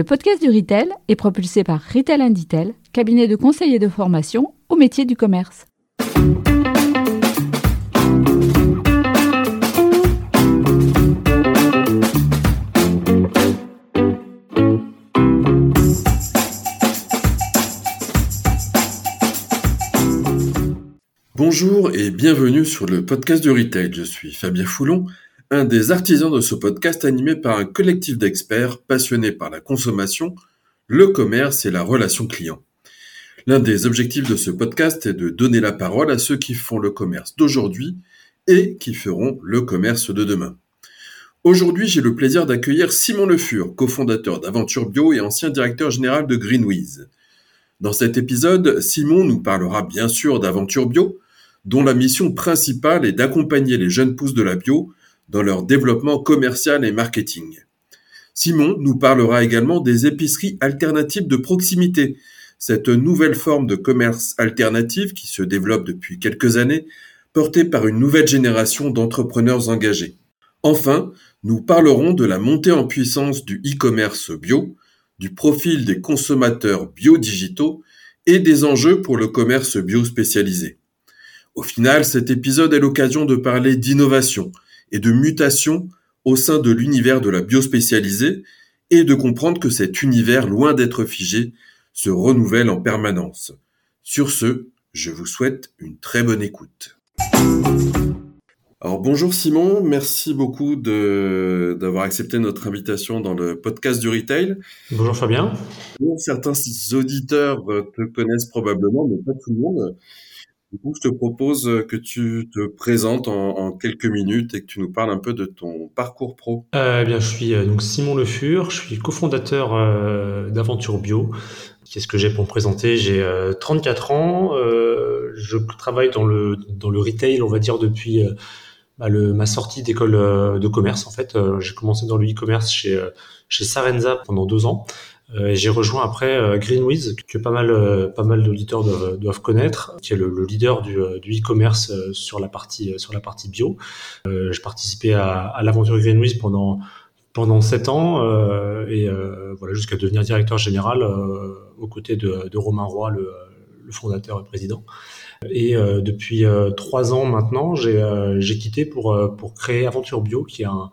Le podcast du Retail est propulsé par Retail Inditel, cabinet de conseil et de formation au métier du commerce. Bonjour et bienvenue sur le podcast du Retail. Je suis Fabien Foulon, un des artisans de ce podcast animé par un collectif d'experts passionnés par la consommation, le commerce et la relation client. L'un des objectifs de ce podcast est de donner la parole à ceux qui font le commerce d'aujourd'hui et qui feront le commerce de demain. Aujourd'hui, j'ai le plaisir d'accueillir Simon Le Fur, cofondateur d'Aventure Bio et ancien directeur général de Greenwiz. Dans cet épisode, Simon nous parlera bien sûr d'Aventure Bio, dont la mission principale est d'accompagner les jeunes pousses de la bio dans leur développement commercial et marketing. Simon nous parlera également des épiceries alternatives de proximité, cette nouvelle forme de commerce alternatif qui se développe depuis quelques années, portée par une nouvelle génération d'entrepreneurs engagés. Enfin, nous parlerons de la montée en puissance du e-commerce bio, du profil des consommateurs bio-digitaux et des enjeux pour le commerce bio spécialisé. Au final, cet épisode est l'occasion de parler d'innovation, et de mutation au sein de l'univers de la biospécialisée et de comprendre que cet univers, loin d'être figé, se renouvelle en permanence. Sur ce, je vous souhaite une très bonne écoute. Alors bonjour Simon, merci beaucoup d'avoir accepté notre invitation dans le podcast du retail. Bonjour Fabien. certains auditeurs te connaissent probablement, mais pas tout le monde. Du coup, je te propose euh, que tu te présentes en, quelques minutes et que tu nous parles un peu de ton parcours pro. Euh, eh bien, je suis euh, donc Simon Le Fur, je suis cofondateur euh, d'Aventure Bio. Qu'est-ce que j'ai pour me présenter? J'ai 34 ans, je travaille dans le dans le retail, on va dire depuis bah, ma sortie d'école de commerce. En fait, j'ai commencé dans le e-commerce chez chez Sarenza pendant deux ans. Euh, j'ai rejoint après euh, Greenwiz, que pas mal, euh, pas mal d'auditeurs doivent, connaître, qui est le, leader du, e-commerce sur la partie, sur la partie bio. j'ai participé à, à l'aventure Greenwiz pendant pendant sept ans et voilà jusqu'à devenir directeur général aux côtés de, Romain Roy, le, le, fondateur et président. Et depuis trois ans maintenant, j'ai quitté pour pour créer Aventure Bio, qui est un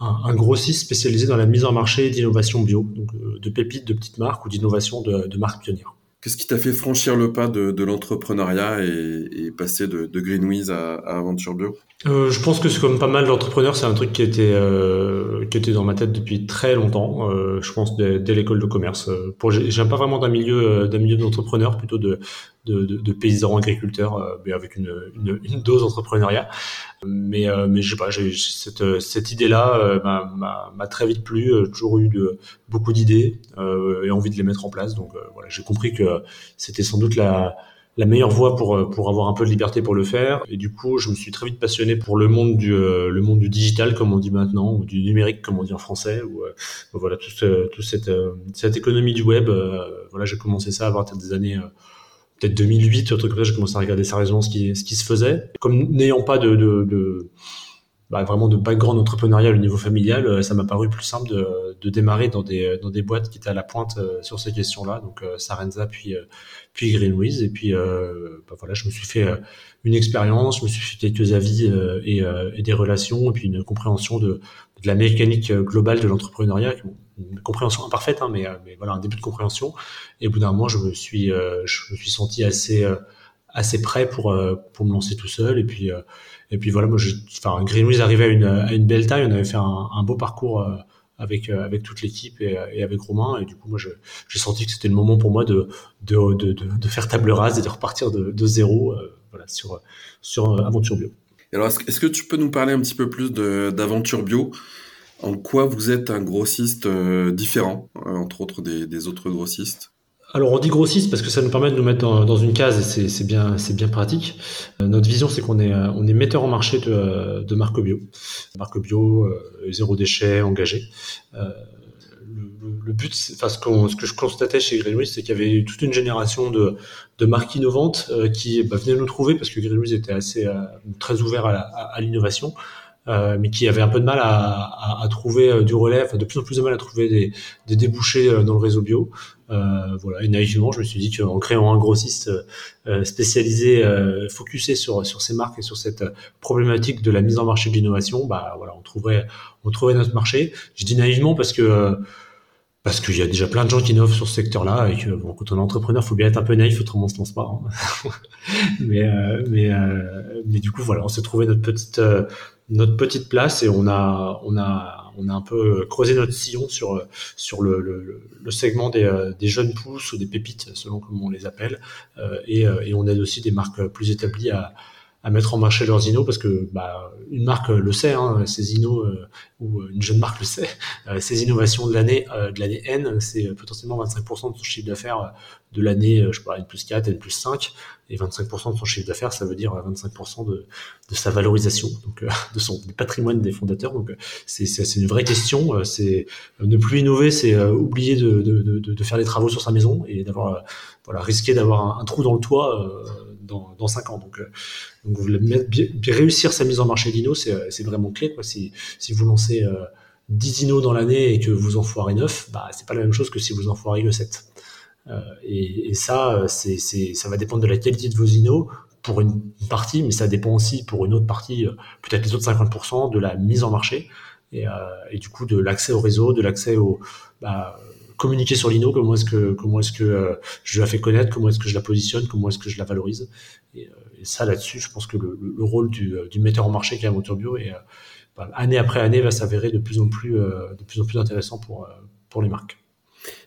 un, grossiste spécialisé dans la mise en marché d'innovation bio, donc euh, de pépites de petites marques ou d'innovation de, marques pionnières. Qu'est-ce qui t'a fait franchir le pas de, l'entrepreneuriat et, passer de, de à, à Aventure Bio? Euh, Je pense que c'est comme pas mal d'entrepreneurs, c'est un truc qui était euh, qui était dans ma tête depuis très longtemps. Euh, je pense dès, dès l'école de commerce. Euh, pour j'ai pas vraiment d'un milieu euh, d'un milieu d'entrepreneurs, plutôt de de, de, paysans agriculteurs, mais avec une, une, une dose entrepreneuriat. Mais mais je sais pas, j'ai cette cette idée là m'a très vite plu. J'ai toujours eu de, beaucoup d'idées et envie de les mettre en place. Donc voilà, j'ai compris que c'était sans doute la, la meilleure voie pour, euh, pour avoir un peu de liberté pour le faire. Et du coup, je me suis très vite passionné pour le monde du, euh, le monde du digital, comme on dit maintenant, ou du numérique, comme on dit en français, ou euh, voilà, toute, toute cette, cette économie du web. voilà, j'ai commencé ça à partir des années peut-être 2008, un truc comme ça, j'ai commencé à regarder sérieusement ce qui, ce qui se faisait. Comme n'ayant pas de, de, de bah, vraiment de background entrepreneurial au niveau familial, euh, ça m'a paru plus simple de, de, démarrer dans des, dans des boîtes qui étaient à la pointe euh, sur ces questions-là, donc euh, Sarenza puis, puis Greenwiz. Et puis bah, voilà, je me suis fait une expérience, je me suis fait quelques avis et, des relations, et puis une compréhension de, de la mécanique globale de l'entrepreneuriat, une compréhension imparfaite, hein, mais, mais voilà, un début de compréhension. Et au bout d'un moment, je me suis, je me suis senti assez, assez prêt pour, pour me lancer tout seul. Et puis, et puis voilà, moi, enfin, Greenwiz arrivait à une, à une belle taille. On avait fait un, beau parcours euh, avec euh, avec toute l'équipe et, et, avec Romain. Et du coup, moi, j'ai senti que c'était le moment pour moi de de, de, faire table rase et de repartir de, zéro, euh, voilà, sur sur Aventure Bio. Alors, est-ce que tu peux nous parler un petit peu plus d'Aventure Bio? En quoi vous êtes un grossiste différent, entre autres des autres grossistes? Alors on dit grossiste parce que ça nous permet de nous mettre dans, une case et c'est bien, bien pratique. Euh, notre vision c'est qu'on est, euh, on est metteur en marché de, de marque bio, marque bio, euh, zéro déchet, engagé. le, but, enfin ce, ce, que je constatais chez Greenwiz, c'est qu'il y avait toute une génération de, de marques innovantes qui bah, venaient nous trouver parce que Greenwiz était assez très ouvert à l'innovation. Mais qui avait un peu de mal à, à, trouver du relais, de plus en plus de mal à trouver des, des débouchés dans le réseau bio. voilà, et naïvement, je me suis dit qu'en créant un grossiste spécialisé, focusé sur sur ces marques et sur cette problématique de la mise en marché de l'innovation, bah voilà, on trouverait on trouverait notre marché. Je dis naïvement parce que parce qu'il y a déjà plein de gens qui innovent sur ce secteur-là et que bon, quand on est entrepreneur, faut bien être un peu naïf, autrement on se lance pas. Hein. mais euh, mais euh, mais du coup voilà, on s'est trouvé notre petite euh, notre petite place et on a on a on a un peu creusé notre sillon sur sur le, le, le segment des, des jeunes pousses ou des pépites selon comment on les appelle et, et on aide aussi des marques plus établies à à mettre en marché leurs inos parce que bah, une marque le sait, hein, ces inos euh, ou une jeune marque le sait, euh, ces innovations de l'année euh, de l'année N, c'est potentiellement 25% de son chiffre d'affaires de l'année, je sais pas, N plus 4, N plus 5, et 25% de son chiffre d'affaires, ça veut dire 25% de, de sa valorisation, donc de son du patrimoine des fondateurs. Donc c'est c'est une vraie question. C'est ne plus innover, c'est oublier de, de, de, de, faire des travaux sur sa maison et d'avoir voilà risquer d'avoir un, un, trou dans le toit dans, dans 5 ans. Donc, euh, donc réussir sa mise en marché d'Ino, euh, c'est vraiment clé. Quoi. Si, vous lancez euh, 10 Inos dans l'année et que vous en foirez 9, bah, c'est pas la même chose que si vous en foirez que 7. Euh, et, ça, c'est ça va dépendre de la qualité de vos Inos pour une partie, mais ça dépend aussi pour une autre partie, peut-être les autres 50%, de la mise en marché. Et, euh, et, du coup de l'accès au réseau, de l'accès au bah, communiquer sur l'INO, comment est-ce que comment est-ce que euh, je la fais connaître, comment est-ce que je la positionne, comment est-ce que je la valorise. Et, euh, ça là-dessus, je pense que le, rôle du, euh, du, metteur en marché qui est Moteur Bio et bah, année après année va s'avérer de plus en plus de plus en plus intéressant pour pour les marques.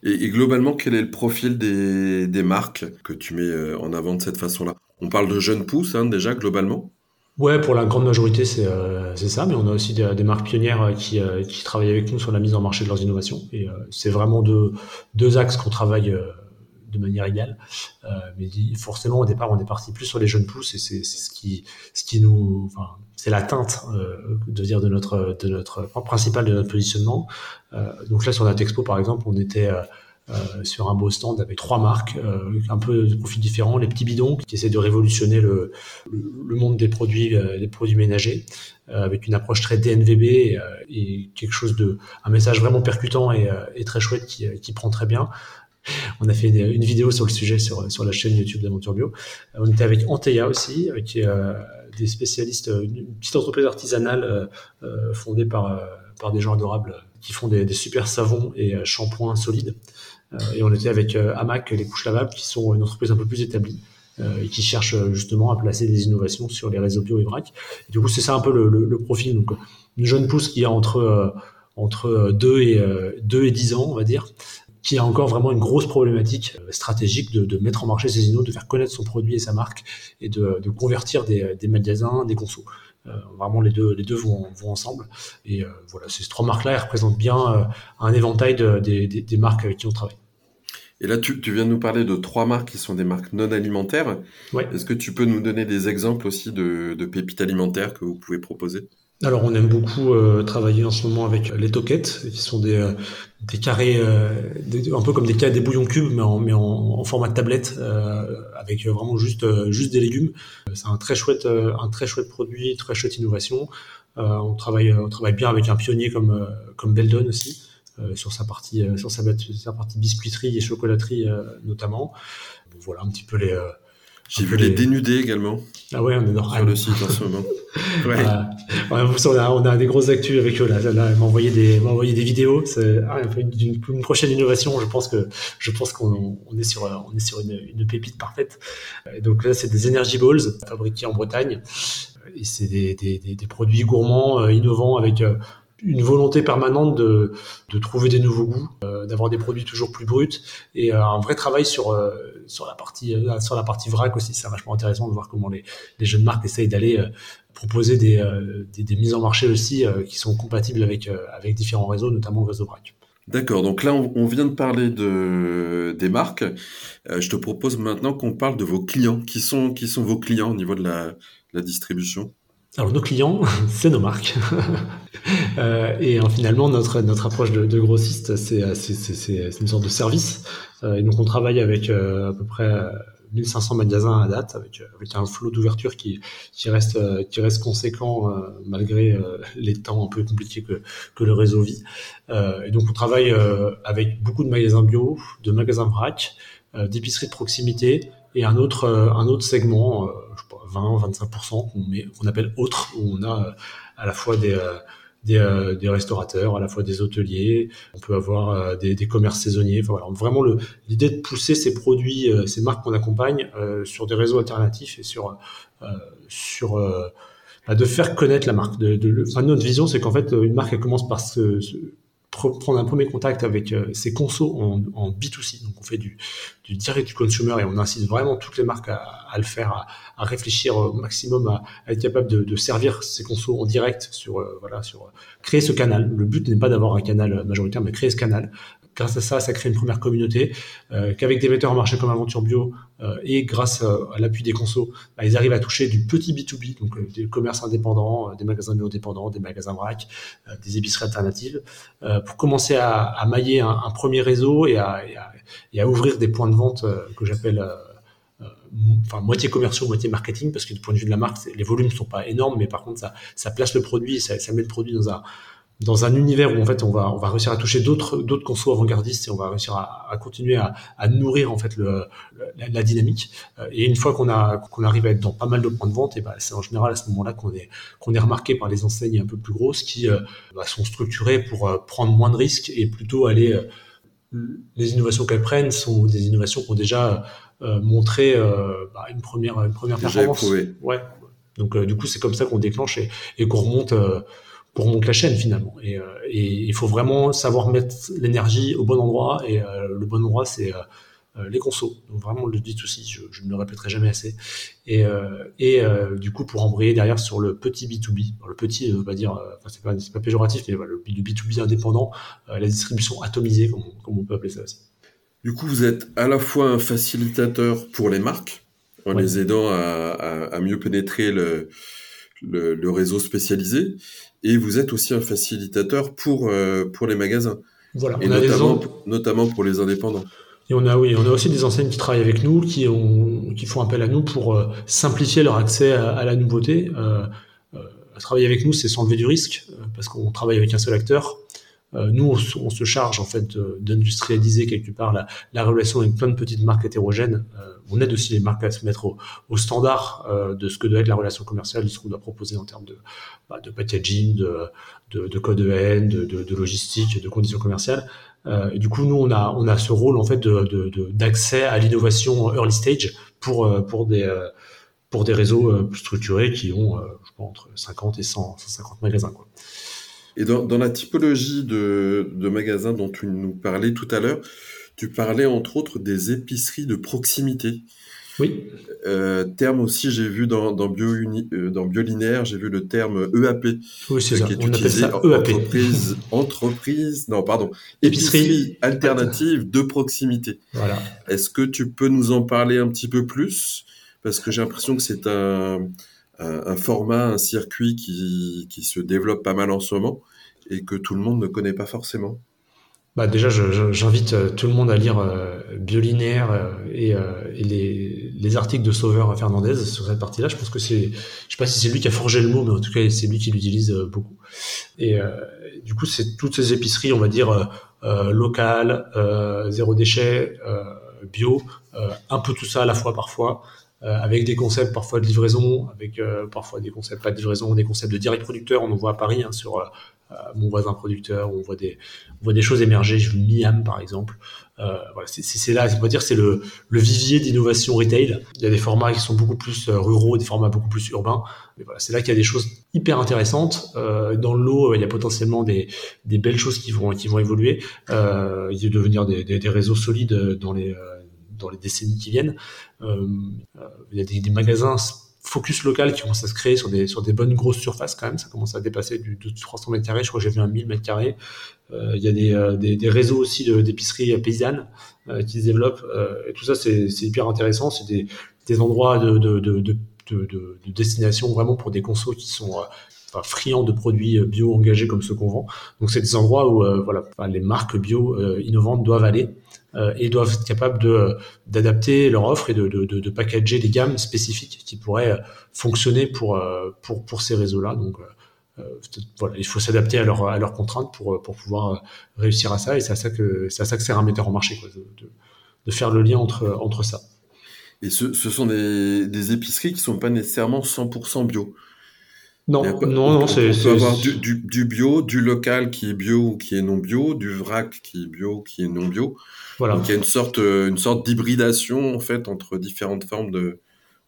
Et, globalement, quel est le profil des, des marques que tu mets en avant de cette façon-là? On parle de jeunes pousses hein, déjà globalement? Ouais, pour la grande majorité, c'est euh, ça, mais on a aussi des, des marques pionnières euh, qui, euh, qui travaillent avec nous sur la mise en marché de leurs innovations. Et euh, c'est vraiment deux, deux axes qu'on travaille de manière égale. mais forcément, au départ, on est parti plus sur les jeunes pousses et c'est ce qui, ce qui nous, enfin, c'est la teinte, de dire de notre, de notre principal de notre positionnement. donc là, sur notre expo, par exemple, on était euh, sur un beau stand avec trois marques, euh, un peu de profils différents, les petits bidons qui essaient de révolutionner le, le monde des produits, euh, des produits ménagers, avec une approche très DNVB et, quelque chose de, un message vraiment percutant et, et très chouette qui, qui prend très bien. On a fait une, vidéo sur le sujet sur, sur la chaîne YouTube d'Aventure Bio. On était avec Anteya aussi, qui est des spécialistes, une petite entreprise artisanale euh, fondée par, par des gens adorables qui font des, des super savons et shampoings solides. Euh, et on était avec euh, Amac, les couches lavables, qui sont une entreprise un peu plus établie euh, et qui cherchent justement à placer des innovations sur les réseaux bio et vrac. Et du coup, c'est ça un peu le, le, profil. Donc, une jeune pousse qui a entre entre 2 et 2 et 10 ans, on va dire, qui a encore vraiment une grosse problématique stratégique de, de mettre en marché ses innos, de faire connaître son produit et sa marque et de, de convertir des, des, magasins, des consos. Euh, vraiment, les deux, les deux vont, vont ensemble. Et euh, voilà, ces trois marques-là, elles représentent bien euh, un éventail de, des, des, des, marques avec qui on travaille. Et là, tu, tu, viens de nous parler de trois marques qui sont des marques non alimentaires. Ouais. Est-ce que tu peux nous donner des exemples aussi de, de pépites alimentaires que vous pouvez proposer? Alors on aime beaucoup euh, travailler en ce moment avec les toquettes, qui sont des, des carrés, euh, un peu comme des, des bouillons cubes, mais en, mais en, en format de tablette, avec vraiment juste, juste des légumes. C'est un très chouette, un très chouette produit, très chouette innovation. on travaille, on travaille bien avec un pionnier comme, comme Beldon aussi. sur sa partie sur sa, sa, partie biscuiterie et chocolaterie notamment voilà un petit peu les j'ai vu les... dénudés également. Ah ouais, on est dans Sur le site en ce moment. Ouais. on, a, on a des grosses actus avec eux là. là m'a envoyé des, envoyé des vidéos. C'est ah, une, une, prochaine innovation. Je pense que, je pense qu'on on est sur, on est sur une, une pépite parfaite. Et donc là, c'est des Energy Balls fabriqués en Bretagne. Et c'est des, des, des, des, produits gourmands, euh, innovants avec euh, une volonté permanente de, trouver des nouveaux goûts, euh, d'avoir des produits toujours plus bruts et euh, un vrai travail sur euh, la partie sur la partie vrac aussi. C'est vachement intéressant de voir comment les, jeunes marques essayent d'aller proposer des, mises en marché aussi qui sont compatibles avec différents réseaux, notamment le réseau vrac. D'accord, donc là on, vient de parler de des marques. je te propose maintenant qu'on parle de vos clients. Qui sont vos clients au niveau de la distribution? Alors nos clients, c'est nos marques. euh, et euh, finalement, notre, notre approche de, de grossiste, c'est une sorte de service. Euh, et donc on travaille avec euh, à peu près 1500 magasins à date, avec, avec un flot d'ouverture qui, qui, reste, qui reste conséquent malgré les temps un peu compliqués que, que le réseau vit. et donc on travaille avec beaucoup de magasins bio, de magasins vrac, d'épiceries de proximité et un autre, un autre segment, 20-25% qu'on appelle autre, où on a à la fois des euh, des, restaurateurs, à la fois des hôteliers, on peut avoir euh, des, commerces saisonniers. Enfin, vraiment l'idée de pousser ces produits, euh, ces marques qu'on accompagne sur des réseaux alternatifs et sur sur bah, de faire connaître la marque. De, notre vision, c'est qu'en fait, une marque elle commence par se prendre un premier contact avec euh, ces consos en, en, B2C. Donc on fait du, direct du consumer et on incite vraiment toutes les marques à, le faire, à, réfléchir au maximum, à, être capable de, servir ces consos en direct sur euh, voilà sur créer ce canal. Le but n'est pas d'avoir un canal majoritaire, mais créer ce canal grâce à ça, ça crée une première communauté, euh, qu'avec des metteurs en marché comme Aventure Bio euh, et grâce euh, à l'appui des consos, bah, ils arrivent à toucher du petit B2B, donc des commerces indépendants, des magasins bio dépendants, des magasins vrac, des épiceries alternatives, pour commencer à, à mailler un, un, premier réseau et à, et, à, et à, ouvrir des points de vente que j'appelle enfin moitié commerciaux, moitié marketing, parce que du point de vue de la marque, les volumes ne sont pas énormes, mais par contre ça, ça place le produit, ça, ça met le produit dans un dans un univers où en fait on va on va réussir à toucher d'autres d'autres consos avant-gardistes et on va réussir à, à continuer à, à, nourrir en fait le, la, la, dynamique. Et une fois qu'on a qu'on arrive à être dans pas mal de points de vente et ben c'est en général à ce moment-là qu'on est qu'on est remarqué par les enseignes un peu plus grosses qui euh, bah, sont structurées pour euh, prendre moins de risques et plutôt aller euh, les innovations qu'elles prennent sont des innovations qui ont déjà montré bah, une première une première performance. ouais. Donc du coup c'est comme ça qu'on déclenche et, et qu'on remonte pour monter la chaîne finalement. Et, euh, et, il faut vraiment savoir mettre l'énergie au bon endroit. Et euh, le bon endroit, c'est euh, les consos. Donc vraiment le dit aussi, je, je, ne le répéterai jamais assez. Et, et du coup, pour embrayer derrière sur le petit B2B, le petit, on va dire, enfin, c'est pas, pas péjoratif, mais voilà, le B2B indépendant, la distribution atomisée, comme, comme, on peut appeler ça aussi. Du coup, vous êtes à la fois un facilitateur pour les marques, en les aidant à, à, à mieux pénétrer le, le, le, réseau spécialisé, et vous êtes aussi un facilitateur pour, euh, pour les magasins. Voilà, et notamment, notamment pour les indépendants. Et on a, oui, on a aussi des enseignes qui travaillent avec nous, qui, ont, qui font appel à nous pour euh, simplifier leur accès à, à la nouveauté. Euh, travailler avec nous, c'est s'enlever du risque, parce qu'on travaille avec un seul acteur. Euh, nous, on, se charge en fait d'industrialiser quelque part la, la, relation avec plein de petites marques hétérogènes. Euh, on aide aussi les marques à se mettre au, standard euh, de ce que doit être la relation commerciale, de ce qu'on doit proposer en termes de, bah, packaging, de, de, de code EN, de, logistique, de conditions commerciales. Euh, du coup, nous, on a, ce rôle en fait d'accès à l'innovation early stage pour, des réseaux structurés qui ont, entre 50 et 100, 150 magasins. Et dans, dans la typologie de, de, magasins dont tu nous parlais tout à l'heure, tu parlais entre autres des épiceries de proximité. Oui. Euh, terme aussi, j'ai vu dans, dans, bio euh, dans Biolinaire, j'ai vu le terme EAP. Oui, c'est ça. Qui est On utilisé appelle ça EAP. Entreprise, entreprise, non, pardon, épicerie, épicerie alternative de proximité. Voilà. Est-ce que tu peux nous en parler un petit peu plus? Parce que j'ai l'impression que c'est un, un, format, un circuit qui, qui se développe pas mal en ce moment et que tout le monde ne connaît pas forcément. Bah déjà, j'invite euh, tout le monde à lire euh, Biolinaire euh, et, euh, les, les, articles de Sauveur Fernandez sur cette partie-là. Je pense que c'est, je sais pas si c'est lui qui a forgé le mot, mais en tout cas, c'est lui qui l'utilise beaucoup. Et du coup, c'est toutes ces épiceries, on va dire locales, zéro déchet, bio, un peu tout ça à la fois parfois. Euh, avec des concepts parfois de livraison, avec euh, parfois des concepts pas de livraison, des concepts de direct producteur. On en voit à Paris hein, sur euh, mon voisin producteur, on voit des, on voit des choses émerger. Je Miam par exemple. c'est là, on va dire, c'est le, vivier d'innovation retail. Il y a des formats qui sont beaucoup plus ruraux, des formats beaucoup plus urbains. Mais voilà, c'est là qu'il y a des choses hyper intéressantes. dans le lot, il y a potentiellement des, belles choses qui vont, qui vont évoluer. Il va devenir des, des, des, réseaux solides dans les dans les décennies qui viennent. Euh, euh, il y a des, magasins focus local qui commencent à se créer sur des, sur des bonnes grosses surfaces quand même. Ça commence à dépasser du, de 300 mètres carrés. Je crois que j'ai vu un 1000 mètres carrés. Euh, il y a des, des, réseaux aussi d'épiceries paysannes qui se développent. et tout ça, c'est hyper intéressant. C'est des, des endroits de, de, de, de, destination vraiment pour des consos qui sont enfin, de produits bio engagés comme ceux qu'on vend. Donc c'est des endroits où voilà, les marques bio innovantes doivent aller et doivent être capables de d'adapter leur offre et de, de, de, de, packager des gammes spécifiques qui pourraient fonctionner pour pour pour ces réseaux-là. Donc euh, voilà, il faut s'adapter à, leur, à leurs contraintes pour, pour pouvoir euh, réussir à ça. Et c'est à ça que, c'est à ça que sert un metteur en marché, quoi, de, de, faire le lien entre, entre ça. Et ce, ce sont des, des, épiceries qui sont pas nécessairement 100% bio. Non, non, non, c'est. On peut avoir du, du, du, bio, du local qui est bio ou qui est non bio, du vrac qui est bio ou qui est non bio. Voilà. Donc il y a une sorte, une sorte d'hybridation en fait entre différentes formes de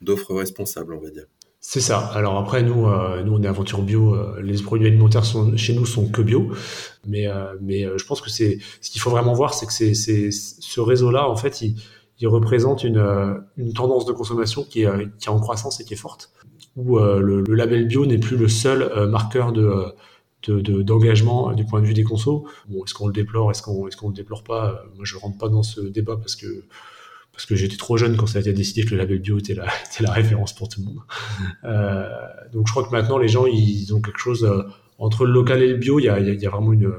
d'offres responsables, on va dire. C'est ça. Alors après, nous, euh, nous, on est aventure bio. Euh, les produits alimentaires sont, chez nous sont que bio, mais euh, mais je pense que c'est ce qu'il faut vraiment voir, c'est que c'est, c'est ce réseau-là, en fait, il, il représente une, une tendance de consommation qui est, qui est en croissance et qui est forte, où le, le, label bio n'est plus le seul marqueur de de, d'engagement du point de vue des consos. Bon, est-ce qu'on le déplore, est-ce qu'on est-ce qu'on le déplore pas? Moi, je rentre pas dans ce débat parce que parce que j'étais trop jeune quand ça a été décidé que le label bio était la, était la référence pour tout le monde. Euh, donc je crois que maintenant les gens ils ont quelque chose euh, entre le local et le bio, il y a, y a vraiment une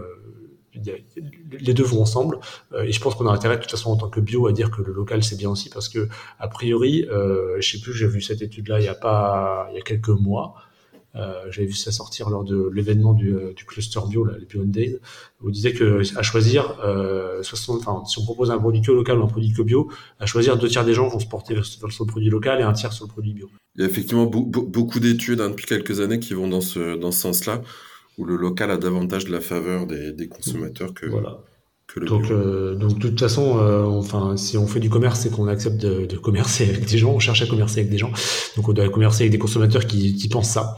les deux vont ensemble. Euh, et je pense qu'on a intérêt de toute façon en tant que bio à dire que le local c'est bien aussi parce que a priori euh, je sais plus j'ai vu cette étude là il y a pas il y a quelques mois. Euh, J'avais vu ça sortir lors de l'événement du, euh, cluster bio, là, les Bio Days, où on que à choisir, 60, enfin, si on propose un produit que local ou un produit que bio, à choisir deux tiers des gens vont se porter vers, le produit local et un tiers sur le produit bio. Il y a effectivement beaucoup d'études hein, depuis quelques années qui vont dans ce, dans ce sens-là, où le local a davantage de la faveur des, des consommateurs que, voilà. Donc, euh, donc de toute façon, euh, enfin, si on fait du commerce, c'est qu'on accepte de, de, commercer avec des gens, on cherche à commercer avec des gens. Donc on doit commercer avec des consommateurs qui, qui pensent ça.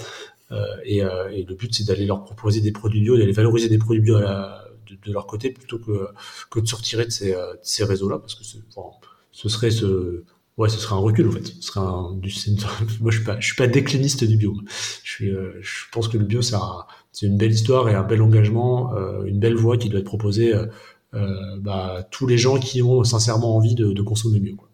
Euh, et, et, le but, c'est d'aller leur proposer des produits bio, d'aller valoriser des produits bio à la, de, de, leur côté plutôt que, que de sortir de ces, réseaux-là, parce que enfin, ce serait ce, ouais, ce serait un recul en fait. Ce serait un, du, une, moi, je suis pas, je suis pas décliniste du bio. Je suis, je pense que le bio, c'est c'est une belle histoire et un bel engagement, une belle voie qui doit être proposée euh, bah, tous les gens qui ont sincèrement envie de, de consommer mieux. Quoi.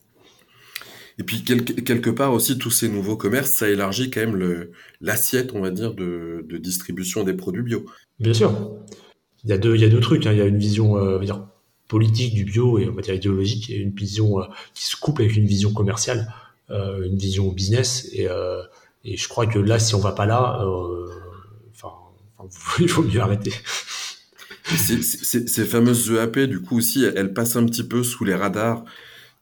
Et puis quelque, part aussi, tous ces nouveaux commerces, ça élargit quand même l'assiette, on va dire, de, de, distribution des produits bio. Bien sûr. Il y a deux, il y a deux trucs. Hein. Il y a une vision euh, on va dire, politique du bio et on va dire idéologique, et une vision euh, qui se coupe avec une vision commerciale, euh, une vision business. Et, euh, et, je crois que là, si on va pas là, enfin, il faut mieux arrêter. Ces fameuses EAP, du coup, aussi, elles passent un petit peu sous les radars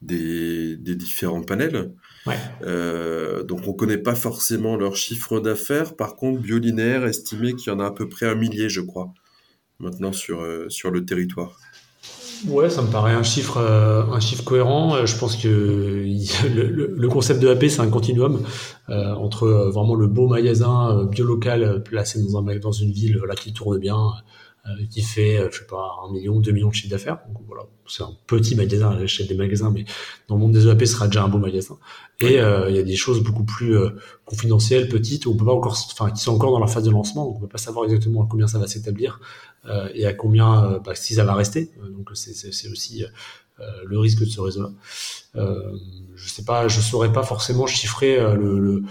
des, des différents panels. Ouais. Euh, donc, on connaît pas forcément leur chiffre d'affaires. Par contre, Biolinéaire estimait qu'il y en a à peu près un millier, je crois, maintenant sur, euh, sur le territoire. Ouais, ça me paraît un chiffre, euh, un chiffre cohérent. Euh, je pense que le, le, concept de AP, c'est un continuum euh, entre vraiment le beau magasin biolocal placé dans, un, dans une ville là, qui tourne bien, euh, qui fait, euh, je sais pas, un million, deux millions de chiffre d'affaires. Donc voilà, c'est un petit magasin à l'échelle des magasins, mais dans le monde des EAP, ce sera déjà un beau magasin. Et euh, il y a des choses beaucoup plus confidentielles, petites, où on peut pas encore, enfin, qui sont encore dans leur phase de lancement, donc on peut pas savoir exactement à combien ça va s'établir et à combien, bah, si ça va rester. donc c'est aussi le risque de ce réseau-là. je sais pas, je saurais pas forcément chiffrer le, le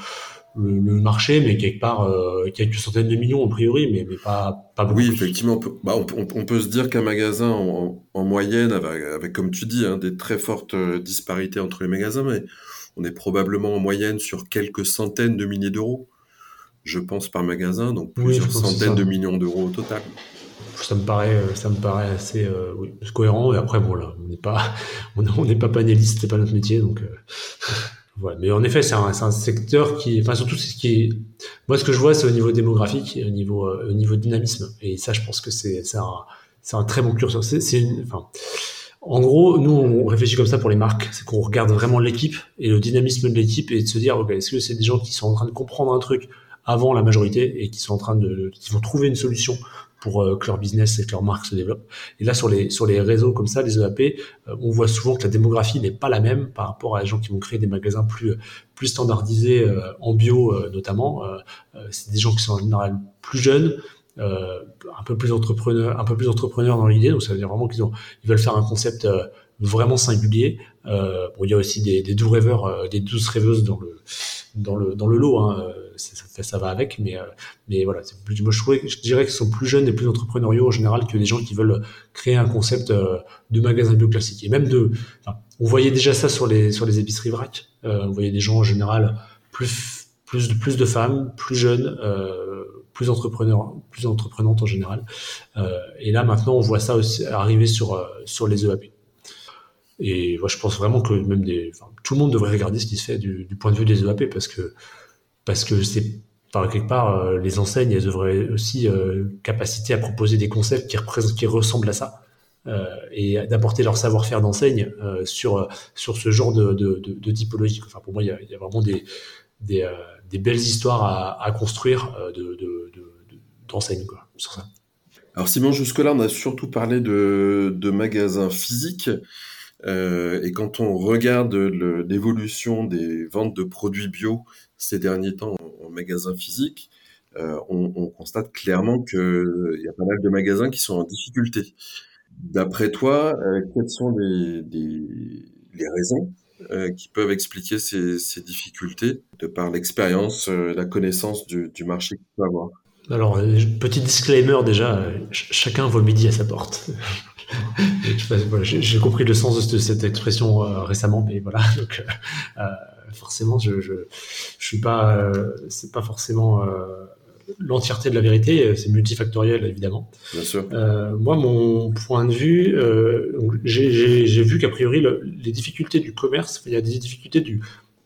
le, le, marché, mais quelque part euh, quelques centaines de millions a priori, mais, mais pas, pas beaucoup. Oui, effectivement, on peut, bah, on, on, peut se dire qu'un magasin en, en, moyenne, avec, avec, comme tu dis, hein, des très fortes euh, disparités entre les magasins, mais on est probablement en moyenne sur quelques centaines de milliers d'euros, je pense, par magasin, donc plusieurs centaines de millions d'euros au total. Ça me paraît, euh, ça me paraît assez euh, cohérent. Et après, bon là, on n'est pas, on n'est pas panéliste, c'est pas notre métier, donc. Euh... Voilà. Mais en effet, c'est un, secteur qui, enfin surtout ce qui moi ce que je vois, c'est au niveau démographique et au niveau, au niveau dynamisme. Et ça, je pense que c'est, un, un très bon curseur. Enfin, en gros, nous on réfléchit comme ça pour les marques, c'est qu'on regarde vraiment l'équipe et le dynamisme de l'équipe et de se dire, est-ce que c'est des gens qui sont en train de comprendre un truc avant la majorité et qui sont en train de, qui vont trouver une solution pour euh, que leur business et que leur marque se développent. Et là, sur les, sur les réseaux comme ça, les EAP, euh, on voit souvent que la démographie n'est pas la même par rapport à les gens qui vont créer des magasins plus, plus standardisés euh, en bio notamment. c'est des gens qui sont en général plus jeunes, euh, un peu plus entrepreneurs, un peu plus entrepreneurs dans l'idée. Donc ça veut dire vraiment qu'ils ont, ils veulent faire un concept euh, vraiment singulier. Euh, bon, il y a aussi des, des doux rêveurs, des douces rêveuses dans le dans le dans le lot. Hein, ça, va avec, mais mais voilà. Je, dirais qu'ils sont plus jeunes et plus entrepreneuriaux en général que des gens qui veulent créer un concept de magasin bio classique. Et même de, on voyait déjà ça sur les sur les épiceries vrac. on voyait des gens en général plus plus de plus de femmes, plus jeunes. Euh, plus entrepreneurs, plus entreprenantes en général. Euh, et là maintenant, on voit ça aussi arriver sur euh, sur les EAP. Et moi, je pense vraiment que même des, tout le monde devrait regarder ce qui se fait du, du point de vue des EAP parce que parce que c'est par quelque part euh, les enseignes, elles devraient aussi euh, capacité à proposer des concepts qui ressemblent à ça. Euh, et d'apporter leur savoir-faire d'enseigne euh, sur sur ce genre de, de, de, typologie. Enfin, pour moi, il y a, vraiment des des, belles histoires à, construire de, d'enseigne quoi, sur ça. Alors Simon, jusque-là, on a surtout parlé de, de magasins physiques. Et quand on regarde l'évolution des ventes de produits bio ces derniers temps en, magasin physique, euh, on, on, constate clairement qu'il y a pas mal de magasins qui sont en difficulté. D'après toi, euh, quelles sont les, raisons euh, qui peuvent expliquer ces, difficultés de par l'expérience, euh, la connaissance du, marché qu'il peut avoir? Alors, euh, petit disclaimer déjà, euh, chacun voit midi à sa porte. J'ai compris le sens de cette expression euh, récemment, mais voilà. Donc, euh, forcément, je, je, je suis pas, euh, c'est pas forcément l'entièreté de la vérité. C'est multifactoriel, évidemment. Bien sûr. moi, mon point de vue, j'ai vu qu'a priori le, les difficultés du commerce, il y a des difficultés du,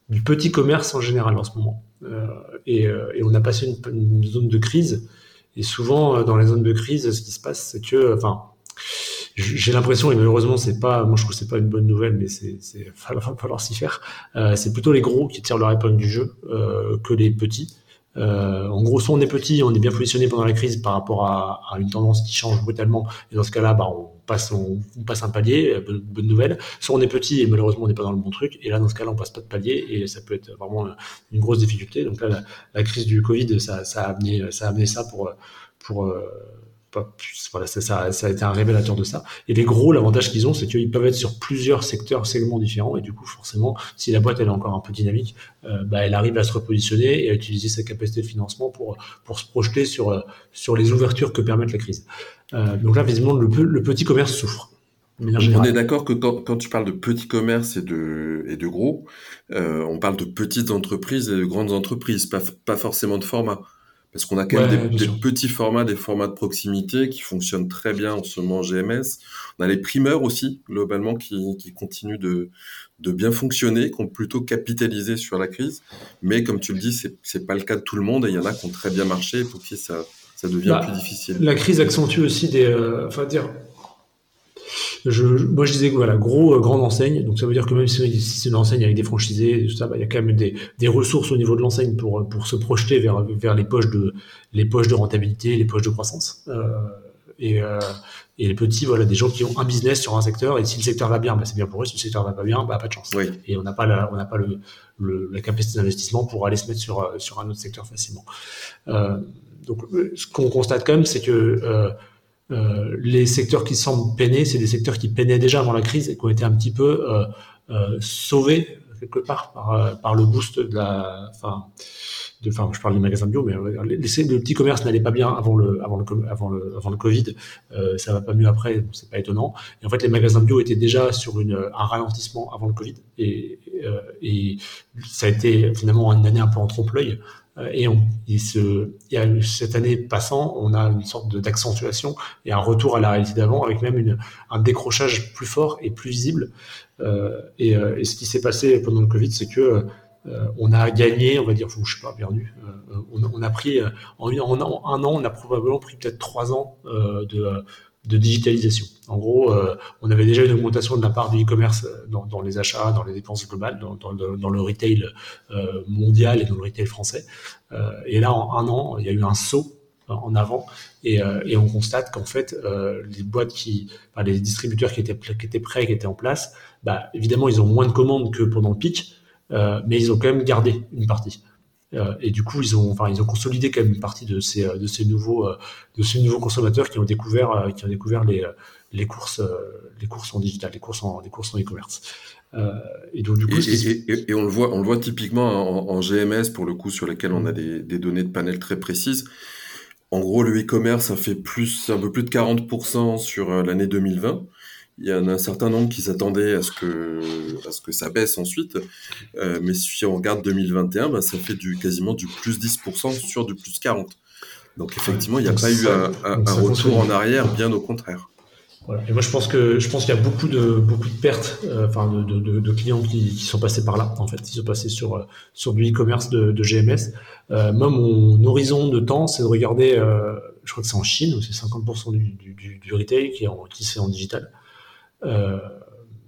du petit commerce en général en ce moment. Euh, et, euh, et, on a passé une, une, zone de crise. Et souvent, euh, dans les zones de crise, ce qui se passe, c'est que, enfin, j'ai l'impression, et malheureusement, c'est pas, moi je trouve que c'est pas une bonne nouvelle, mais c'est, c'est va falloir s'y faire. Euh, c'est plutôt les gros qui tirent leur épingle du jeu euh, que les petits. Euh, en gros, soit on est petit, on est bien positionné pendant la crise par rapport à, à une tendance qui change brutalement, et dans ce cas-là, bah, on passe, on, passe un palier, euh, bonne, nouvelle. Soit on est petit et malheureusement on n'est pas dans le bon truc, et là dans ce cas-là on passe pas de palier et ça peut être vraiment une grosse difficulté. Donc là, la, crise du Covid, ça, ça, a amené, ça a amené ça pour, pour voilà, ça, ça, ça, a été un révélateur de ça. Et les gros, l'avantage qu'ils ont, c'est qu'ils peuvent être sur plusieurs secteurs, segments différents. Et du coup, forcément, si la boîte elle est encore un peu dynamique, euh, bah, elle arrive à se repositionner et à utiliser sa capacité de financement pour pour se projeter sur euh, sur les ouvertures que permettent la crise. Euh, donc là, visiblement, le, le petit commerce souffre. On est d'accord que quand, quand, tu parles de petits commerces et de, et de gros, euh, on parle de petites entreprises et de grandes entreprises, pas, pas forcément de format. Parce qu'on a quand ouais, même des, des petits formats, des formats de proximité qui fonctionnent très bien en ce moment GMS. On a les primeurs aussi, globalement, qui, qui continuent de, de bien fonctionner, qui ont plutôt capitalisé sur la crise. Mais comme tu le dis, c'est, c'est pas le cas de tout le monde et il y en a qui ont très bien marché et pour qui ça, ça devient bah, plus difficile. La crise accentue aussi des, euh, enfin dire, je, moi, je disais que voilà, gros, euh, grande enseigne. Donc, ça veut dire que même si c'est une enseigne avec des franchisés, tout ça, bah, il y a quand même des, des ressources au niveau de l'enseigne pour, pour se projeter vers, vers les poches de, les poches de rentabilité, les poches de croissance. Euh, et, euh, et les petits, voilà, des gens qui ont un business sur un secteur. Et si le secteur va bien, bah, c'est bien pour eux. Si le secteur va pas bien, bah, pas de chance. Oui. Et on n'a pas la, on n'a pas le, le, la capacité d'investissement pour aller se mettre sur, sur un autre secteur facilement. Euh, donc, ce qu'on constate quand même, c'est que euh, les secteurs qui semblent peiner, c'est des secteurs qui peinaient déjà avant la crise et qui ont été un petit peu euh, euh, sauvés quelque part par, euh, par le boost de la, enfin, de, enfin, je parle des magasins bio, mais le petit commerce n'allait pas bien avant le, avant le, avant le, avant le Covid. Euh, ça va pas mieux après, bon, c'est pas étonnant. Et en fait, les magasins bio étaient déjà sur une, un ralentissement avant le Covid, et, euh, et ça a été finalement une année un peu en trompe-l'œil. Euh, et, il y a cette année passant, on a une sorte d'accentuation et un retour à la réalité d'avant, avec même un décrochage plus fort et plus visible. Euh, et, euh, et, ce qui s'est passé pendant le Covid, c'est que on a gagné, on va dire, je sais pas, perdu. On, a pris en, un an, on a probablement pris peut-être trois ans de de digitalisation. En gros, euh, on avait déjà une augmentation de la part du e-commerce dans, dans, les achats, dans les dépenses globales, dans, le, retail euh, mondial et dans le retail français. Euh, et là, en un an, il y a eu un saut en avant et, euh, on constate qu'en fait, euh, les boîtes qui, les distributeurs qui étaient, prêts, qui étaient en place, bah, évidemment, ils ont moins de commandes que pendant le pic, euh, mais ils ont quand même gardé une partie. Et du coup, ils ont, enfin, ils ont consolidé quand même une partie de ces, de ces nouveaux, de ces nouveaux consommateurs qui ont découvert, qui ont découvert les, les courses, les courses en digital, les courses en, les courses en e-commerce. et donc du coup, et, on le voit, on le voit typiquement en, GMS pour le coup sur lesquels on a des, des données de panel très précises. En gros, le e-commerce, ça fait plus, un peu plus de 40% sur l'année 2020 il y en a un certain nombre qui s'attendaient à ce que à ce que ça baisse ensuite, euh, mais si on regarde 2021, bah, ça fait du quasiment du plus 10% sur du plus 40. Donc effectivement, il n'y a pas eu un, retour en arrière, bien au contraire. Voilà. Et moi, je pense que je pense qu'il y a beaucoup de beaucoup de pertes, euh, enfin de, de, de, clients qui, qui, sont passés par là. En fait, ils sont passés sur euh, sur du e-commerce de, GMS. Euh, moi, mon horizon de temps, c'est de regarder. Je crois que c'est en Chine où c'est 50% du, du, du, retail qui est en, qui c'est en digital. Euh,